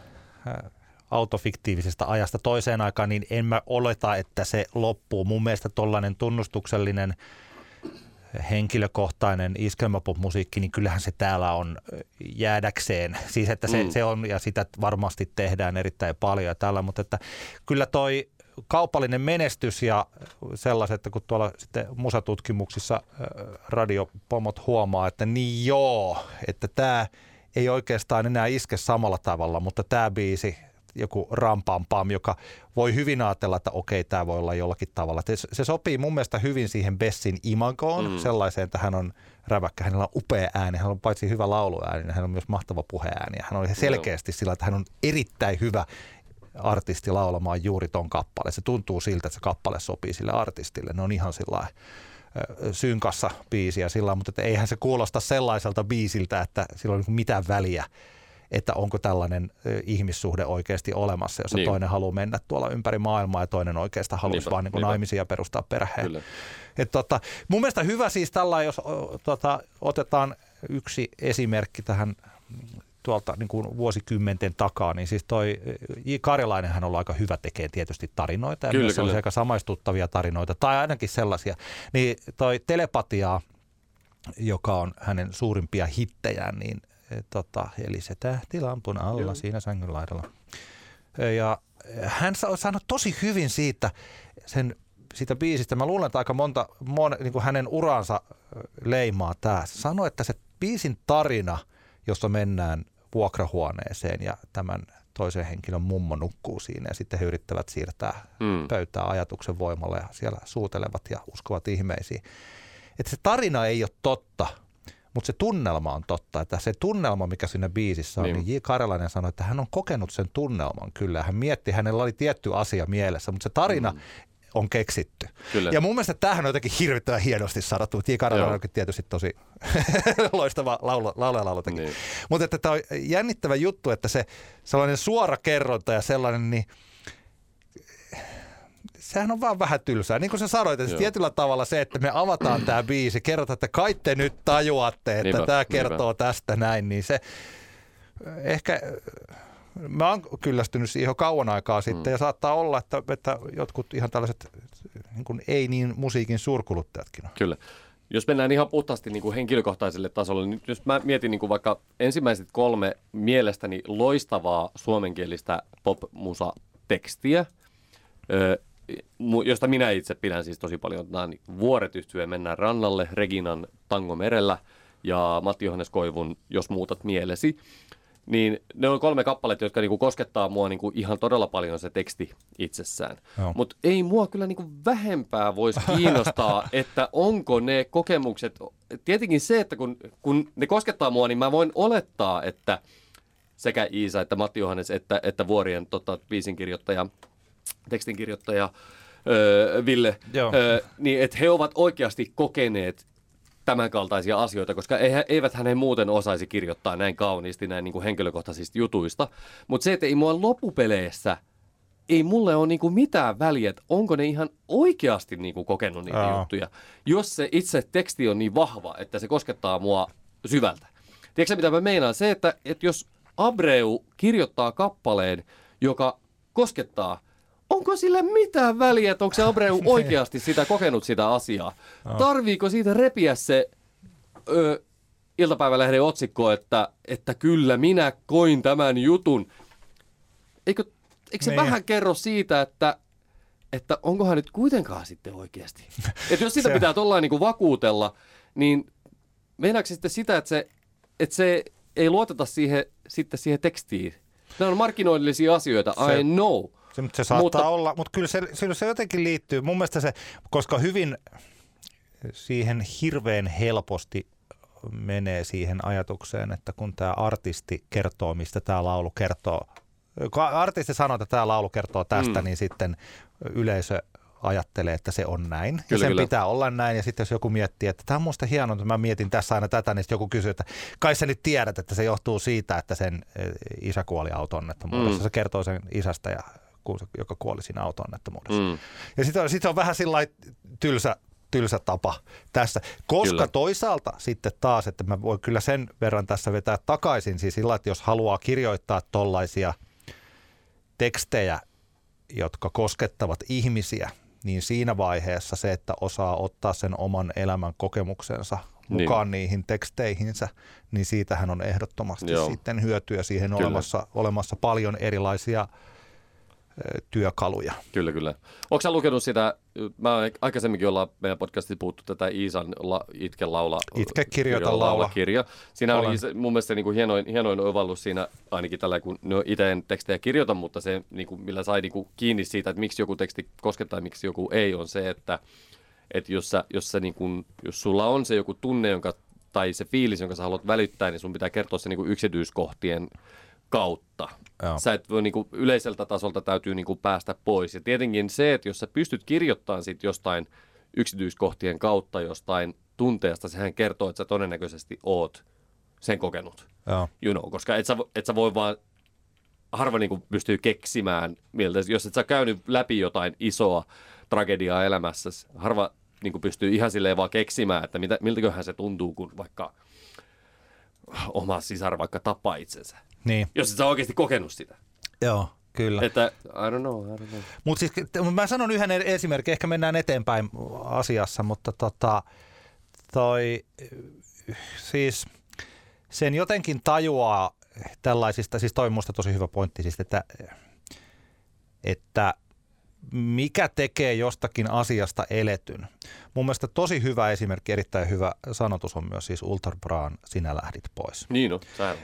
autofiktiivisesta ajasta toiseen aikaan, niin en mä oleta, että se loppuu. Mun mielestä tollainen tunnustuksellinen henkilökohtainen iskelmäpop-musiikki, niin kyllähän se täällä on jäädäkseen. Siis että se, mm. se on, ja sitä varmasti tehdään erittäin paljon ja tällä, mutta että kyllä toi kaupallinen menestys ja sellaiset, että kun tuolla sitten musatutkimuksissa radiopomot huomaa, että niin joo, että tämä ei oikeastaan enää iske samalla tavalla, mutta tämä biisi, joku rampam pam, joka voi hyvin ajatella, että okei, tämä voi olla jollakin tavalla. Se sopii mun mielestä hyvin siihen Bessin imagoon, mm. sellaiseen, että hän on räväkkä, hänellä on upea ääni, hän on paitsi hyvä lauluääni, niin hän on myös mahtava puheääni. Hän on selkeästi sillä, että hän on erittäin hyvä artisti laulamaan juuri ton kappaleen. Se tuntuu siltä, että se kappale sopii sille artistille. Ne on ihan sillä synkassa biisiä sillä mutta että eihän se kuulosta sellaiselta biisiltä, että sillä on mitään väliä, että onko tällainen ihmissuhde oikeasti olemassa, jos niin. toinen haluaa mennä tuolla ympäri maailmaa ja toinen oikeastaan haluaisi niinpä, vaan niin naimisia perustaa perheen. Et tota, mun mielestä hyvä siis tällä, jos tota, otetaan yksi esimerkki tähän tuolta niin kuin vuosikymmenten takaa, niin siis toi J. Karjalainen hän on ollut aika hyvä tekee tietysti tarinoita ja kyllä, kyllä. aika samaistuttavia tarinoita tai ainakin sellaisia. Niin toi Telepatia, joka on hänen suurimpia hittejään, niin tota, eli se tähti lampun alla Joo. siinä sängyn laidalla. E, ja hän sanoi tosi hyvin siitä, sen siitä biisistä. Mä luulen, että aika monta mon, niin kuin hänen uransa leimaa tämä. Sanoi, että se biisin tarina – jossa mennään vuokrahuoneeseen ja tämän toisen henkilön mummo nukkuu siinä ja sitten he yrittävät siirtää mm. pöytää ajatuksen voimalla ja siellä suutelevat ja uskovat ihmeisiin. Että se tarina ei ole totta, mutta se tunnelma on totta. Että se tunnelma, mikä siinä biisissä on, niin, niin J. Karjalainen sanoi, että hän on kokenut sen tunnelman kyllä. Hän mietti, hänellä oli tietty asia mielessä, mutta se tarina mm on keksitty. Kyllä. Ja mun mielestä tämähän on jotenkin hirvittävän hienosti sanottu. J. Karjalainen on tietysti tosi loistava laulaja. Niin. Mutta että tämä on jännittävä juttu, että se sellainen suora kerronta ja sellainen, niin sehän on vaan vähän tylsää. Niin kuin sä sanoit, että tietyllä tavalla se, että me avataan tämä biisi, kerrotaan, että kai te nyt tajuatte, että tämä kertoo niinpä. tästä näin, niin se ehkä mä oon kyllästynyt siihen jo kauan aikaa sitten mm. ja saattaa olla, että, että jotkut ihan tällaiset niin kuin ei niin musiikin suurkuluttajatkin on. Kyllä. Jos mennään ihan puhtaasti niin kuin henkilökohtaiselle tasolle, niin jos mä mietin niin kuin vaikka ensimmäiset kolme mielestäni loistavaa suomenkielistä pop-musa-tekstiä, josta minä itse pidän siis tosi paljon. Nämä on Vuoret yhtyeen Mennään rannalle, Reginan Tango merellä ja Matti Johannes Koivun Jos muutat mielesi niin ne on kolme kappaletta, jotka niinku koskettaa mua niinku ihan todella paljon se teksti itsessään. Mutta ei mua kyllä niinku vähempää voisi kiinnostaa, että onko ne kokemukset, tietenkin se, että kun, kun ne koskettaa mua, niin mä voin olettaa, että sekä Iisa että Matti Johannes että, että Vuorien tota, biisinkirjoittaja, tekstinkirjoittaja öö, Ville, öö, niin että he ovat oikeasti kokeneet tämänkaltaisia asioita, koska eivät he muuten osaisi kirjoittaa näin kauniisti näin niin kuin henkilökohtaisista jutuista. Mutta se, että ei mua loppupeleissä, ei mulle ole niin kuin mitään väliä, että onko ne ihan oikeasti niin kuin kokenut niitä Aa. juttuja, jos se itse teksti on niin vahva, että se koskettaa mua syvältä. Tiedätkö mitä mä meinaan? Se, että, että jos Abreu kirjoittaa kappaleen, joka koskettaa onko sillä mitään väliä, että onko se Abreu oikeasti sitä kokenut sitä asiaa? Tarviiko siitä repiä se ö, iltapäivälehden otsikko, että, että kyllä minä koin tämän jutun? Eikö, eikö se niin. vähän kerro siitä, että, että onkohan nyt kuitenkaan sitten oikeasti? Että jos sitä pitää tuollain niin vakuutella, niin meinaako sitten sitä, että se, että se ei luoteta siihen, sitten siihen tekstiin? Nämä on markkinoillisia asioita, se... I know. Se, mutta se saattaa mutta, olla, mutta kyllä se, se, se jotenkin liittyy. Mun mielestä se, koska hyvin siihen hirveän helposti menee siihen ajatukseen, että kun tämä artisti kertoo, mistä tämä laulu kertoo, kun artisti sanoo, että tämä laulu kertoo tästä, mm. niin sitten yleisö ajattelee, että se on näin. Kyllä, ja sen kyllä. pitää olla näin. Ja sitten jos joku miettii, että tämä on musta hienoa, että mä mietin tässä aina tätä, niin joku kysyy, että kai sä nyt tiedät, että se johtuu siitä, että sen eh, isä kuoli auto-onnettomuudessa. Mm. Se kertoo sen isästä, ja, joka kuoli siinä auto-onnettomuudessa. Mm. Ja sitten on, sit on vähän sillä tylsä, tylsä tapa tässä. Koska kyllä. toisaalta sitten taas, että mä voin kyllä sen verran tässä vetää takaisin, siis sillä, että jos haluaa kirjoittaa tollaisia tekstejä, jotka koskettavat ihmisiä, niin siinä vaiheessa se, että osaa ottaa sen oman elämän kokemuksensa mukaan niin. niihin teksteihinsä, niin siitähän on ehdottomasti Joo. sitten hyötyä siihen olemassa, olemassa paljon erilaisia työkaluja. Kyllä, kyllä. Onko sä lukenut sitä, mä aikaisemminkin ollaan meidän podcastissa puhuttu tätä Iisan la, Itke laula. Itke kirjoita laula. Kirja. Siinä Olen. oli se, mun mielestä se niin kuin hienoin, hienoin ovallus siinä, ainakin tällä kun no itse en tekstejä kirjoita, mutta se niin kuin, millä sai niin kuin kiinni siitä, että miksi joku teksti koskettaa ja miksi joku ei, on se, että, että jos, sä, jos, sä, niin kuin, jos sulla on se joku tunne, jonka, tai se fiilis, jonka sä haluat välittää, niin sun pitää kertoa se niin kuin yksityiskohtien kautta. Joo. Sä et voi, niin kuin, yleiseltä tasolta täytyy niin kuin, päästä pois. Ja tietenkin se, että jos sä pystyt kirjoittamaan sit jostain yksityiskohtien kautta jostain tunteesta, sehän kertoo, että sä todennäköisesti oot sen kokenut. Joo. You know, koska et sä, et sä voi vaan, harva niin kuin, pystyy keksimään, miltä, jos et sä käynyt läpi jotain isoa tragediaa elämässä, harva niin kuin, pystyy ihan silleen vaan keksimään, että mitä, miltäköhän se tuntuu, kun vaikka oma sisar vaikka tappaa itsensä. Niin. Jos et sä oikeasti kokenut sitä. Joo, kyllä. Että, I don't know, I don't know. Mutta siis, mä sanon yhden esimerkin, ehkä mennään eteenpäin asiassa, mutta tota, toi, siis sen jotenkin tajuaa tällaisista, siis toi on musta tosi hyvä pointti, siis että, että mikä tekee jostakin asiasta eletyn. Mun mielestä tosi hyvä esimerkki, erittäin hyvä sanotus on myös siis Ultra Braan Sinä lähdit pois. Niin no,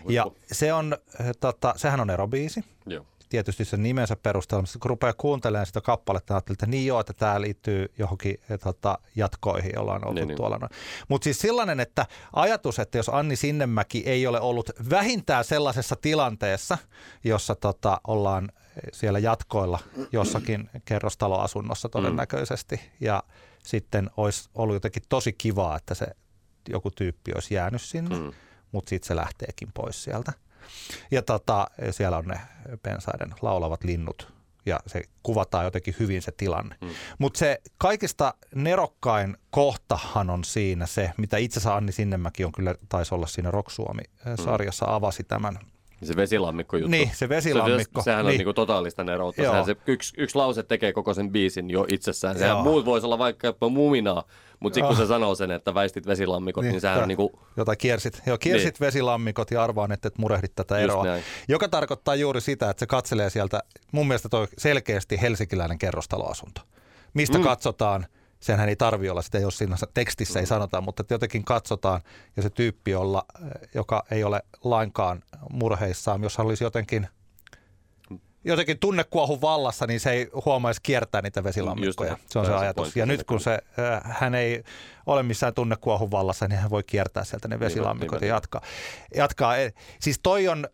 Ja se on, tota, sehän on erobiisi. Joo. Tietysti sen nimensä perusteella, kun rupeaa kuuntelemaan sitä kappaletta, ajattelee, että niin joo, että tämä liittyy johonkin tota, jatkoihin, jolla on ollut niin, niin. tuolla. Mutta siis sellainen, että ajatus, että jos Anni Sinnemäki ei ole ollut vähintään sellaisessa tilanteessa, jossa tota, ollaan siellä jatkoilla jossakin kerrostaloasunnossa todennäköisesti. Ja sitten olisi ollut jotenkin tosi kivaa, että se joku tyyppi olisi jäänyt sinne, mm. mutta sitten se lähteekin pois sieltä. Ja tota, siellä on ne pensaiden laulavat linnut ja se kuvataan jotenkin hyvin se tilanne. Mm. Mutta se kaikista nerokkain kohtahan on siinä se, mitä itse asiassa Anni Sinnemäki on kyllä, taisi olla siinä Rock Suomi-sarjassa, avasi tämän se vesilammikko juttu. Niin, se vesilammikko. Se, sehän niin. on niinku totaalista neroutta. Sehän se yksi, yksi lause tekee koko sen biisin jo itsessään. Sehän muut voisi olla vaikka jopa muminaa, mutta sitten kun se sanoo sen, että väistit vesilammikot, niin, niin sehän on niinku... Jota kiersit. Joo, kiersit niin. vesilammikot ja arvaan, että et murehdit tätä eroa. Joka tarkoittaa juuri sitä, että se katselee sieltä, mun mielestä toi selkeästi helsinkiläinen kerrostaloasunto. Mistä mm. katsotaan, senhän ei tarvi olla, sitä jos siinä tekstissä ei sanota, mutta jotenkin katsotaan ja se tyyppi, olla, joka ei ole lainkaan murheissaan, jos hän olisi jotenkin jotenkin tunnekuohun vallassa, niin se ei huomaisi kiertää niitä vesilammikkoja. Se on se ajatus. Ja nyt kun se, äh, hän ei ole missään tunnekuohun vallassa, niin hän voi kiertää sieltä ne vesilammikot ja jatkaa. jatkaa. Siis toi on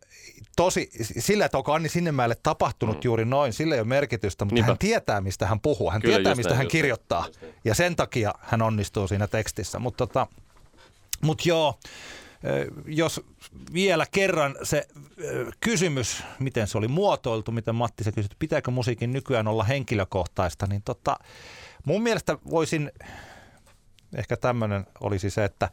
tosi, sillä, että onko Anni Sinnemäelle tapahtunut mm. juuri noin, sillä ei ole merkitystä, mutta Niinpä. hän tietää, mistä hän puhuu. Hän Kyllä, tietää, mistä näin, hän kirjoittaa. Näin, ja sen takia hän onnistuu siinä tekstissä. Mutta tota, mut joo, jos vielä kerran se kysymys, miten se oli muotoiltu, miten Matti se kysyi, pitääkö musiikin nykyään olla henkilökohtaista, niin tota, mun mielestä voisin, ehkä tämmöinen olisi se, että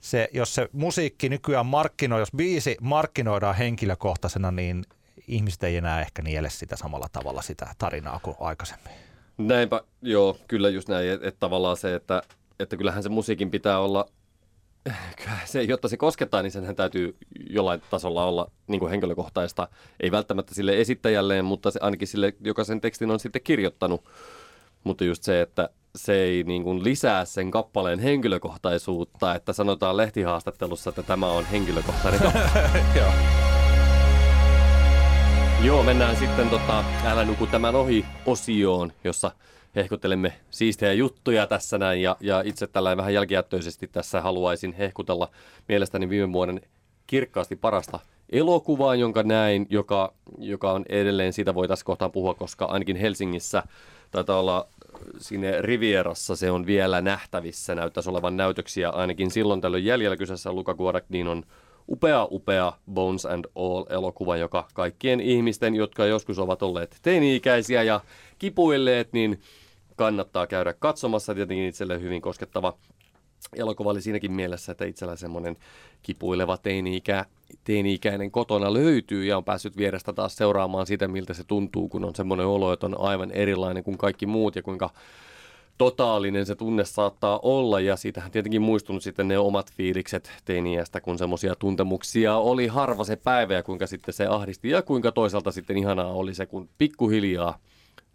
se, jos se musiikki nykyään markkinoi, jos biisi markkinoidaan henkilökohtaisena, niin ihmiset ei enää ehkä niele sitä samalla tavalla sitä tarinaa kuin aikaisemmin. Näinpä, joo, kyllä just näin, että et tavallaan se, että, että kyllähän se musiikin pitää olla, se, jotta se koskettaa, niin senhän täytyy jollain tasolla olla niin kuin henkilökohtaista, ei välttämättä sille esittäjälleen, mutta se, ainakin sille, joka sen tekstin on sitten kirjoittanut. Mutta just se, että se ei niin kuin lisää sen kappaleen henkilökohtaisuutta, että sanotaan lehtihaastattelussa, että tämä on henkilökohtainen Joo. Joo, mennään sitten tota, Älä nuku tämän ohi osioon, jossa hehkuttelemme siistejä juttuja tässä näin ja, ja itse tällä vähän jälkijättöisesti tässä haluaisin hehkutella mielestäni viime vuoden kirkkaasti parasta elokuvaa, jonka näin, joka, joka on edelleen, siitä voitaisiin kohtaan puhua, koska ainakin Helsingissä taitaa olla sinne Rivierassa se on vielä nähtävissä, näyttäisi olevan näytöksiä ainakin silloin tällöin jäljellä. Kyseessä Luka Guadagninin on upea, upea Bones and All-elokuva, joka kaikkien ihmisten, jotka joskus ovat olleet teini-ikäisiä ja kipuilleet, niin kannattaa käydä katsomassa. Tietenkin itselle hyvin koskettava elokuva oli siinäkin mielessä, että itsellä semmoinen kipuileva teini-ikä, teini-ikäinen kotona löytyy ja on päässyt vierestä taas seuraamaan sitä, miltä se tuntuu, kun on semmoinen olo, että on aivan erilainen kuin kaikki muut ja kuinka totaalinen se tunne saattaa olla ja siitähän tietenkin muistunut sitten ne omat fiilikset teiniästä, kun semmoisia tuntemuksia oli harva se päivä ja kuinka sitten se ahdisti ja kuinka toisaalta sitten ihanaa oli se, kun pikkuhiljaa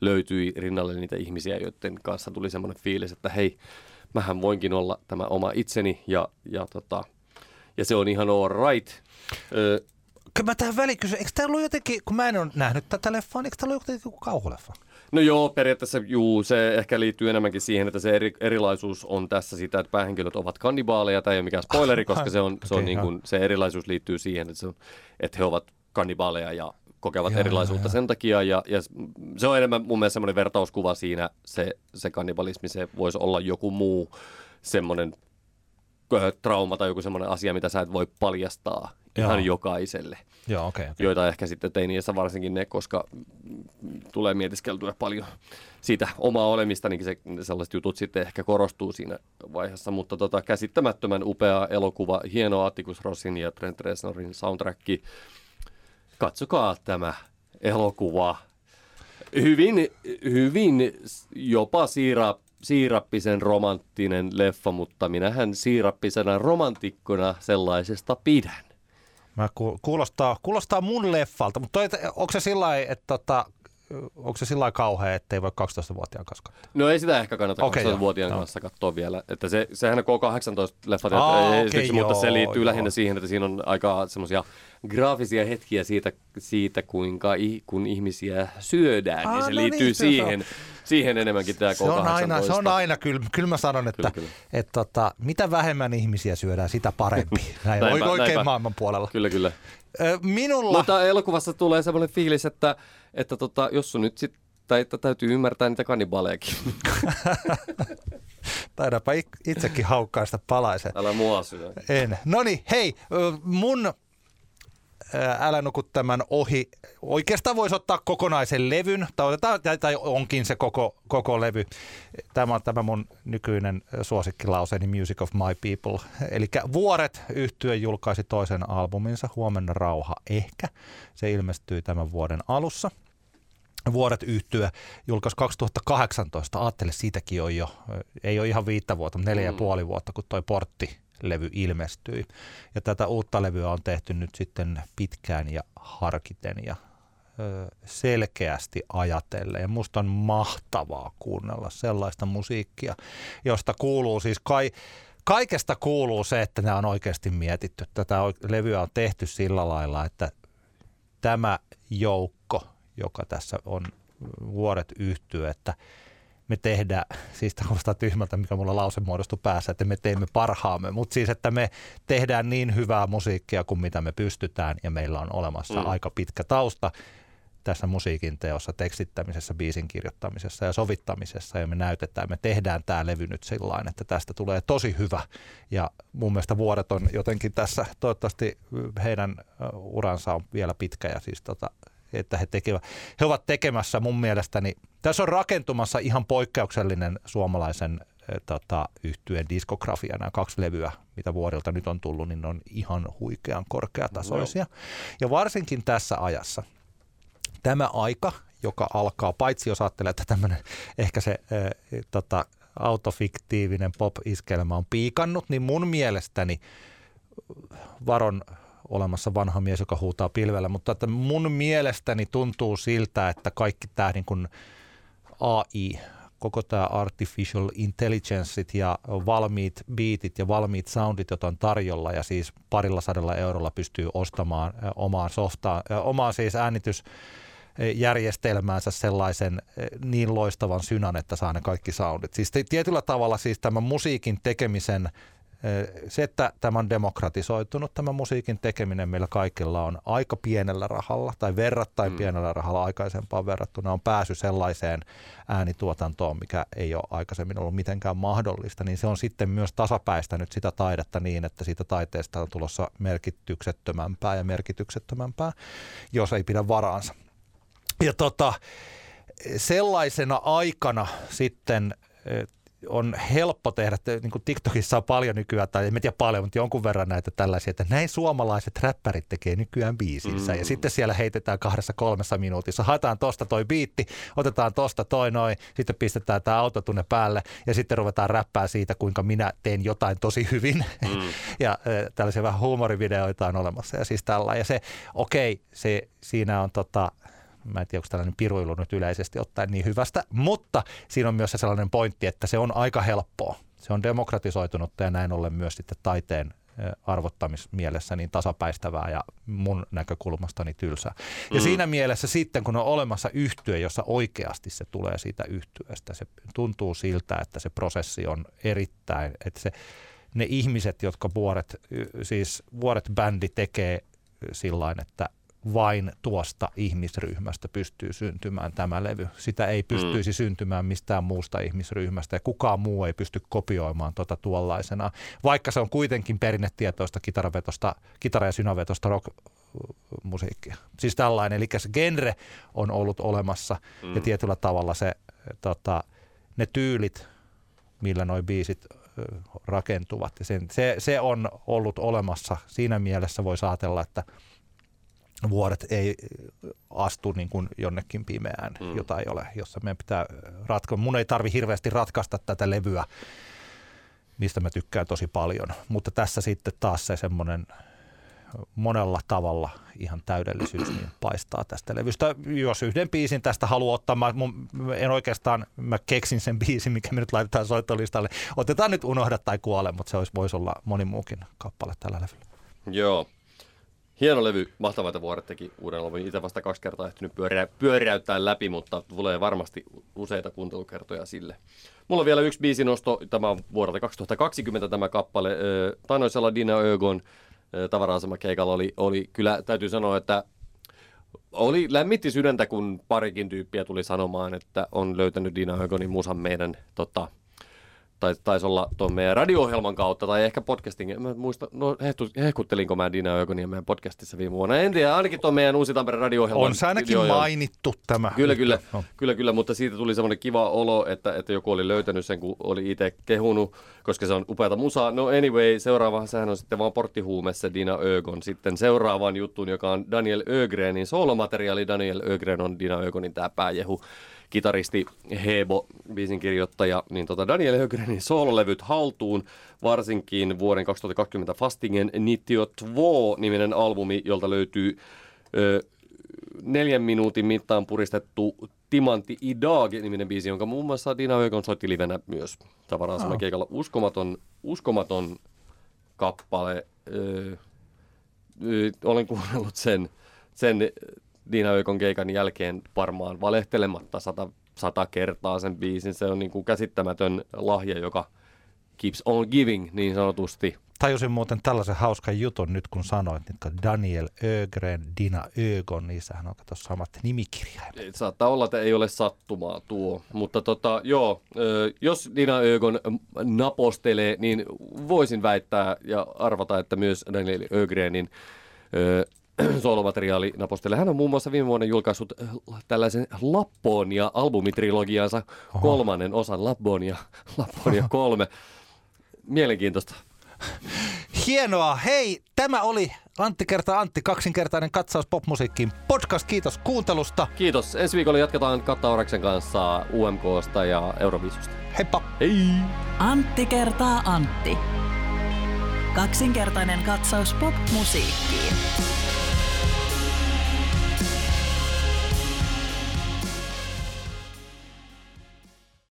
löytyi rinnalle niitä ihmisiä, joiden kanssa tuli semmoinen fiilis, että hei, mähän voinkin olla tämä oma itseni ja, ja, tota, ja se on ihan all right. Ö, Kyllä mä tähän väliin kysyn, eikö tämä ollut jotenkin, kun mä en ole nähnyt tätä leffaa, niin eikö tämä ollut jotenkin kauhuleffa? No joo, periaatteessa juu, se ehkä liittyy enemmänkin siihen, että se eri, erilaisuus on tässä sitä, että päähenkilöt ovat kannibaaleja. Tämä ei ole mikään spoileri, koska se, on, okay, se, on niin kuin, se erilaisuus liittyy siihen, että, se on, että he ovat kannibaaleja ja kokevat joo, erilaisuutta joo, sen takia. Ja, ja se on enemmän mun mielestä semmoinen vertauskuva siinä, se, se kannibalismi, se voisi olla joku muu semmoinen trauma tai joku semmoinen asia, mitä sä et voi paljastaa Joo. ihan jokaiselle. Joo, okay, okay. Joita ehkä sitten teiniässä varsinkin ne, koska tulee mietiskeltyä paljon siitä omaa olemista, niin se, sellaiset jutut sitten ehkä korostuu siinä vaiheessa. Mutta tota, käsittämättömän upea elokuva, hieno Atticus Rossin ja Trent Reznorin soundtrack. Katsokaa tämä elokuva. Hyvin, hyvin jopa siirap, siirappisen romanttinen leffa, mutta minähän siirappisena romantikkona sellaisesta pidän. Mä kuulostaa, kuulostaa mun leffalta, mutta onko se sillä että tota, onko se sillä kauhea, että ei voi 12-vuotiaan kanssa katsoa? No ei sitä ehkä kannata okay, 12-vuotiaan joo, kanssa katsoa vielä. Että se, sehän on K18-leffat, Aa, okay, mutta se liittyy joo. lähinnä siihen, että siinä on aika semmoisia graafisia hetkiä siitä, siitä kuinka kun ihmisiä syödään. Aa, niin se no liittyy niin, siihen. Se on siihen enemmänkin tämä K18. Se on aina, se on aina kyllä, kyllä mä sanon, että, kyllä, kyllä. että, että tota, mitä vähemmän ihmisiä syödään, sitä parempi. Näin, näinpä, oikein näinpä. maailman puolella. Kyllä, kyllä. Minulla... Mutta elokuvassa tulee sellainen fiilis, että, että tota, jos sun nyt sitten tai että täytyy ymmärtää niitä kannibalejakin. Taidaanpa itsekin haukkaista palaisen. Älä mua syö. En. No niin, hei, mun älä nuku tämän ohi. Oikeastaan voisi ottaa kokonaisen levyn, tai, otetaan, tai onkin se koko, koko levy. Tämä on tämä mun nykyinen suosikkilauseeni Music of My People. Eli Vuoret yhtyö julkaisi toisen albuminsa, Huomenna rauha ehkä. Se ilmestyi tämän vuoden alussa. Vuoret yhtyä julkaisi 2018. Aattele, siitäkin on jo, ei ole ihan viittä vuotta, mutta neljä mm. ja puoli vuotta, kun toi portti levy ilmestyi. Ja tätä uutta levyä on tehty nyt sitten pitkään ja harkiten ja selkeästi ajatellen. Ja musta on mahtavaa kuunnella sellaista musiikkia, josta kuuluu siis kai, kaikesta kuuluu se, että nämä on oikeasti mietitty. Tätä levyä on tehty sillä lailla, että tämä joukko, joka tässä on vuodet yhtyy, että me tehdään, siis kuulostaa tyhmältä, mikä mulla lause muodostui päässä, että me teemme parhaamme, mutta siis, että me tehdään niin hyvää musiikkia kuin mitä me pystytään ja meillä on olemassa mm. aika pitkä tausta tässä musiikin teossa, tekstittämisessä, biisin kirjoittamisessa ja sovittamisessa ja me näytetään, me tehdään tämä levy nyt sillä että tästä tulee tosi hyvä ja mun mielestä vuodet on jotenkin tässä, toivottavasti heidän uransa on vielä pitkä ja siis tota, että he, tekevät, he ovat tekemässä mun mielestäni, tässä on rakentumassa ihan poikkeuksellinen suomalaisen eh, tota, yhtyeen diskografia. Nämä kaksi levyä, mitä vuodelta nyt on tullut, niin ne on ihan huikean korkeatasoisia. No. Ja varsinkin tässä ajassa. Tämä aika, joka alkaa, paitsi jos ajattelee, että tämmöinen ehkä se e, tota, autofiktiivinen pop-iskelmä on piikannut, niin mun mielestäni varon olemassa vanha mies, joka huutaa pilvellä, mutta että mun mielestäni tuntuu siltä, että kaikki tämä niin kuin AI, koko tämä artificial intelligenceit ja valmiit beatit ja valmiit soundit, joita on tarjolla ja siis parilla sadalla eurolla pystyy ostamaan omaan softaan, omaan siis äänitys järjestelmäänsä sellaisen niin loistavan synan, että saa ne kaikki soundit. Siis tietyllä tavalla siis tämän musiikin tekemisen se, että tämä on demokratisoitunut, tämä musiikin tekeminen meillä kaikilla on aika pienellä rahalla tai verrattain mm. pienellä rahalla aikaisempaan verrattuna on pääsy sellaiseen äänituotantoon, mikä ei ole aikaisemmin ollut mitenkään mahdollista, niin se on sitten myös tasapäistänyt sitä taidetta niin, että siitä taiteesta on tulossa merkityksettömämpää ja merkityksettömämpää, jos ei pidä varaansa. Ja tota, sellaisena aikana sitten on helppo tehdä, niin kuin TikTokissa on paljon nykyään, tai en tiedä paljon, mutta jonkun verran näitä tällaisia, että näin suomalaiset räppärit tekee nykyään biisinsä. Mm. Ja sitten siellä heitetään kahdessa kolmessa minuutissa, haetaan tosta toi biitti, otetaan tosta toi noin, sitten pistetään tämä autotunne päälle ja sitten ruvetaan räppää siitä, kuinka minä teen jotain tosi hyvin. Mm. ja äh, tällaisia vähän huumorivideoita on olemassa ja siis tällä. Ja se, okei, okay, se, siinä on tota, Mä en tiedä, onko tällainen piruilu nyt yleisesti ottaen niin hyvästä, mutta siinä on myös se sellainen pointti, että se on aika helppoa. Se on demokratisoitunutta ja näin ollen myös sitten taiteen arvottamismielessä niin tasapäistävää ja mun näkökulmastani tylsää. Ja mm. siinä mielessä sitten, kun on olemassa yhtyö, jossa oikeasti se tulee siitä yhtyöstä, se tuntuu siltä, että se prosessi on erittäin, että se, ne ihmiset, jotka vuoret, siis vuoret bändi tekee sillä että vain tuosta ihmisryhmästä pystyy syntymään tämä levy. Sitä ei pystyisi mm. syntymään mistään muusta ihmisryhmästä ja kukaan muu ei pysty kopioimaan tuota tuollaisena, vaikka se on kuitenkin perinnetietoista kitaravetosta, kitara- ja synavetosta rock musiikkia. Siis tällainen, eli se genre on ollut olemassa mm. ja tietyllä tavalla se, tota, ne tyylit, millä nuo biisit rakentuvat. Ja sen, se, se on ollut olemassa. Siinä mielessä voi ajatella, että – vuodet ei astu niin kuin jonnekin pimeään, mm. jota ei ole, jossa meidän pitää ratkoa. Mun ei tarvi hirveästi ratkaista tätä levyä, mistä mä tykkään tosi paljon, mutta tässä sitten taas se semmoinen monella tavalla ihan täydellisyys niin paistaa tästä levystä. Jos yhden biisin tästä haluaa ottaa, mä, mun, en oikeastaan, mä keksin sen biisin, mikä me nyt laitetaan soittolistalle. Otetaan nyt Unohda tai kuole, mutta se olisi, voisi olla moni muukin kappale tällä levyllä. Joo, Hieno levy, mahtavaa, että Vuoret teki uuden levyn. Itse vasta kaksi kertaa ehtinyt pyörä, pyöräyttää läpi, mutta tulee varmasti useita kuuntelukertoja sille. Mulla on vielä yksi biisinosto, tämä on vuodelta 2020 tämä kappale. Tanoisella Dina Ögon tavara keikalla oli, oli, kyllä täytyy sanoa, että oli lämmitti sydäntä, kun parikin tyyppiä tuli sanomaan, että on löytänyt Dina Ögonin musan meidän tota, tai taisi olla tuon meidän radio-ohjelman kautta, tai ehkä podcastin, mä muista, no hehkuttelinko mä Dina Ökonia meidän podcastissa viime vuonna, en tiedä, ainakin tuon meidän Uusi Tampere radio-ohjelman. On se ainakin video, mainittu tämä. Kyllä, kyllä, no. kyllä, kyllä, mutta siitä tuli semmoinen kiva olo, että, että joku oli löytänyt sen, kun oli itse kehunut, koska se on upeata musaa. No anyway, seuraava, sehän on sitten vaan porttihuumessa Dina Ögon. Sitten seuraavaan juttuun, joka on Daniel Ögrenin soolomateriaali. Daniel Ögren on Dina Ögonin tämä pääjehu kitaristi Hebo, biisin kirjoittaja, niin tota Daniel Högrenin soololevyt haltuun, varsinkin vuoden 2020 Fastingen Nitio Tvo niminen albumi, jolta löytyy ö, neljän minuutin mittaan puristettu Timanti Idag niminen biisi, jonka muun muassa Dina Högon soitti livenä myös tavaraan oh. keikalla. Uskomaton, uskomaton kappale. Ö, ö, olen kuunnellut sen, sen Diina Öikon keikan jälkeen varmaan valehtelematta sata, sata kertaa sen biisin. Se on niin kuin käsittämätön lahja, joka keeps on giving niin sanotusti. Tajusin muuten tällaisen hauskan jutun nyt, kun sanoit, että Daniel Ögren, Dina Ögon, niissähän on tuossa samat nimikirjaimet. Saattaa olla, että ei ole sattumaa tuo, mutta tota, joo, jos Dina Ögon napostelee, niin voisin väittää ja arvata, että myös Daniel Ögrenin soolomateriaali napostelle. Hän on muun muassa viime vuonna julkaissut äh, tällaisen Lapponia albumitrilogiansa kolmannen osan Lapponia, Lapponia kolme. Mielenkiintoista. Hienoa. Hei, tämä oli Antti kertaa Antti, kaksinkertainen katsaus popmusiikkiin. Podcast, kiitos kuuntelusta. Kiitos. Ensi viikolla jatketaan Katta kanssa UMKsta ja Euroviisusta. Heippa. Hei. Antti kertaa Antti. Kaksinkertainen katsaus popmusiikkiin.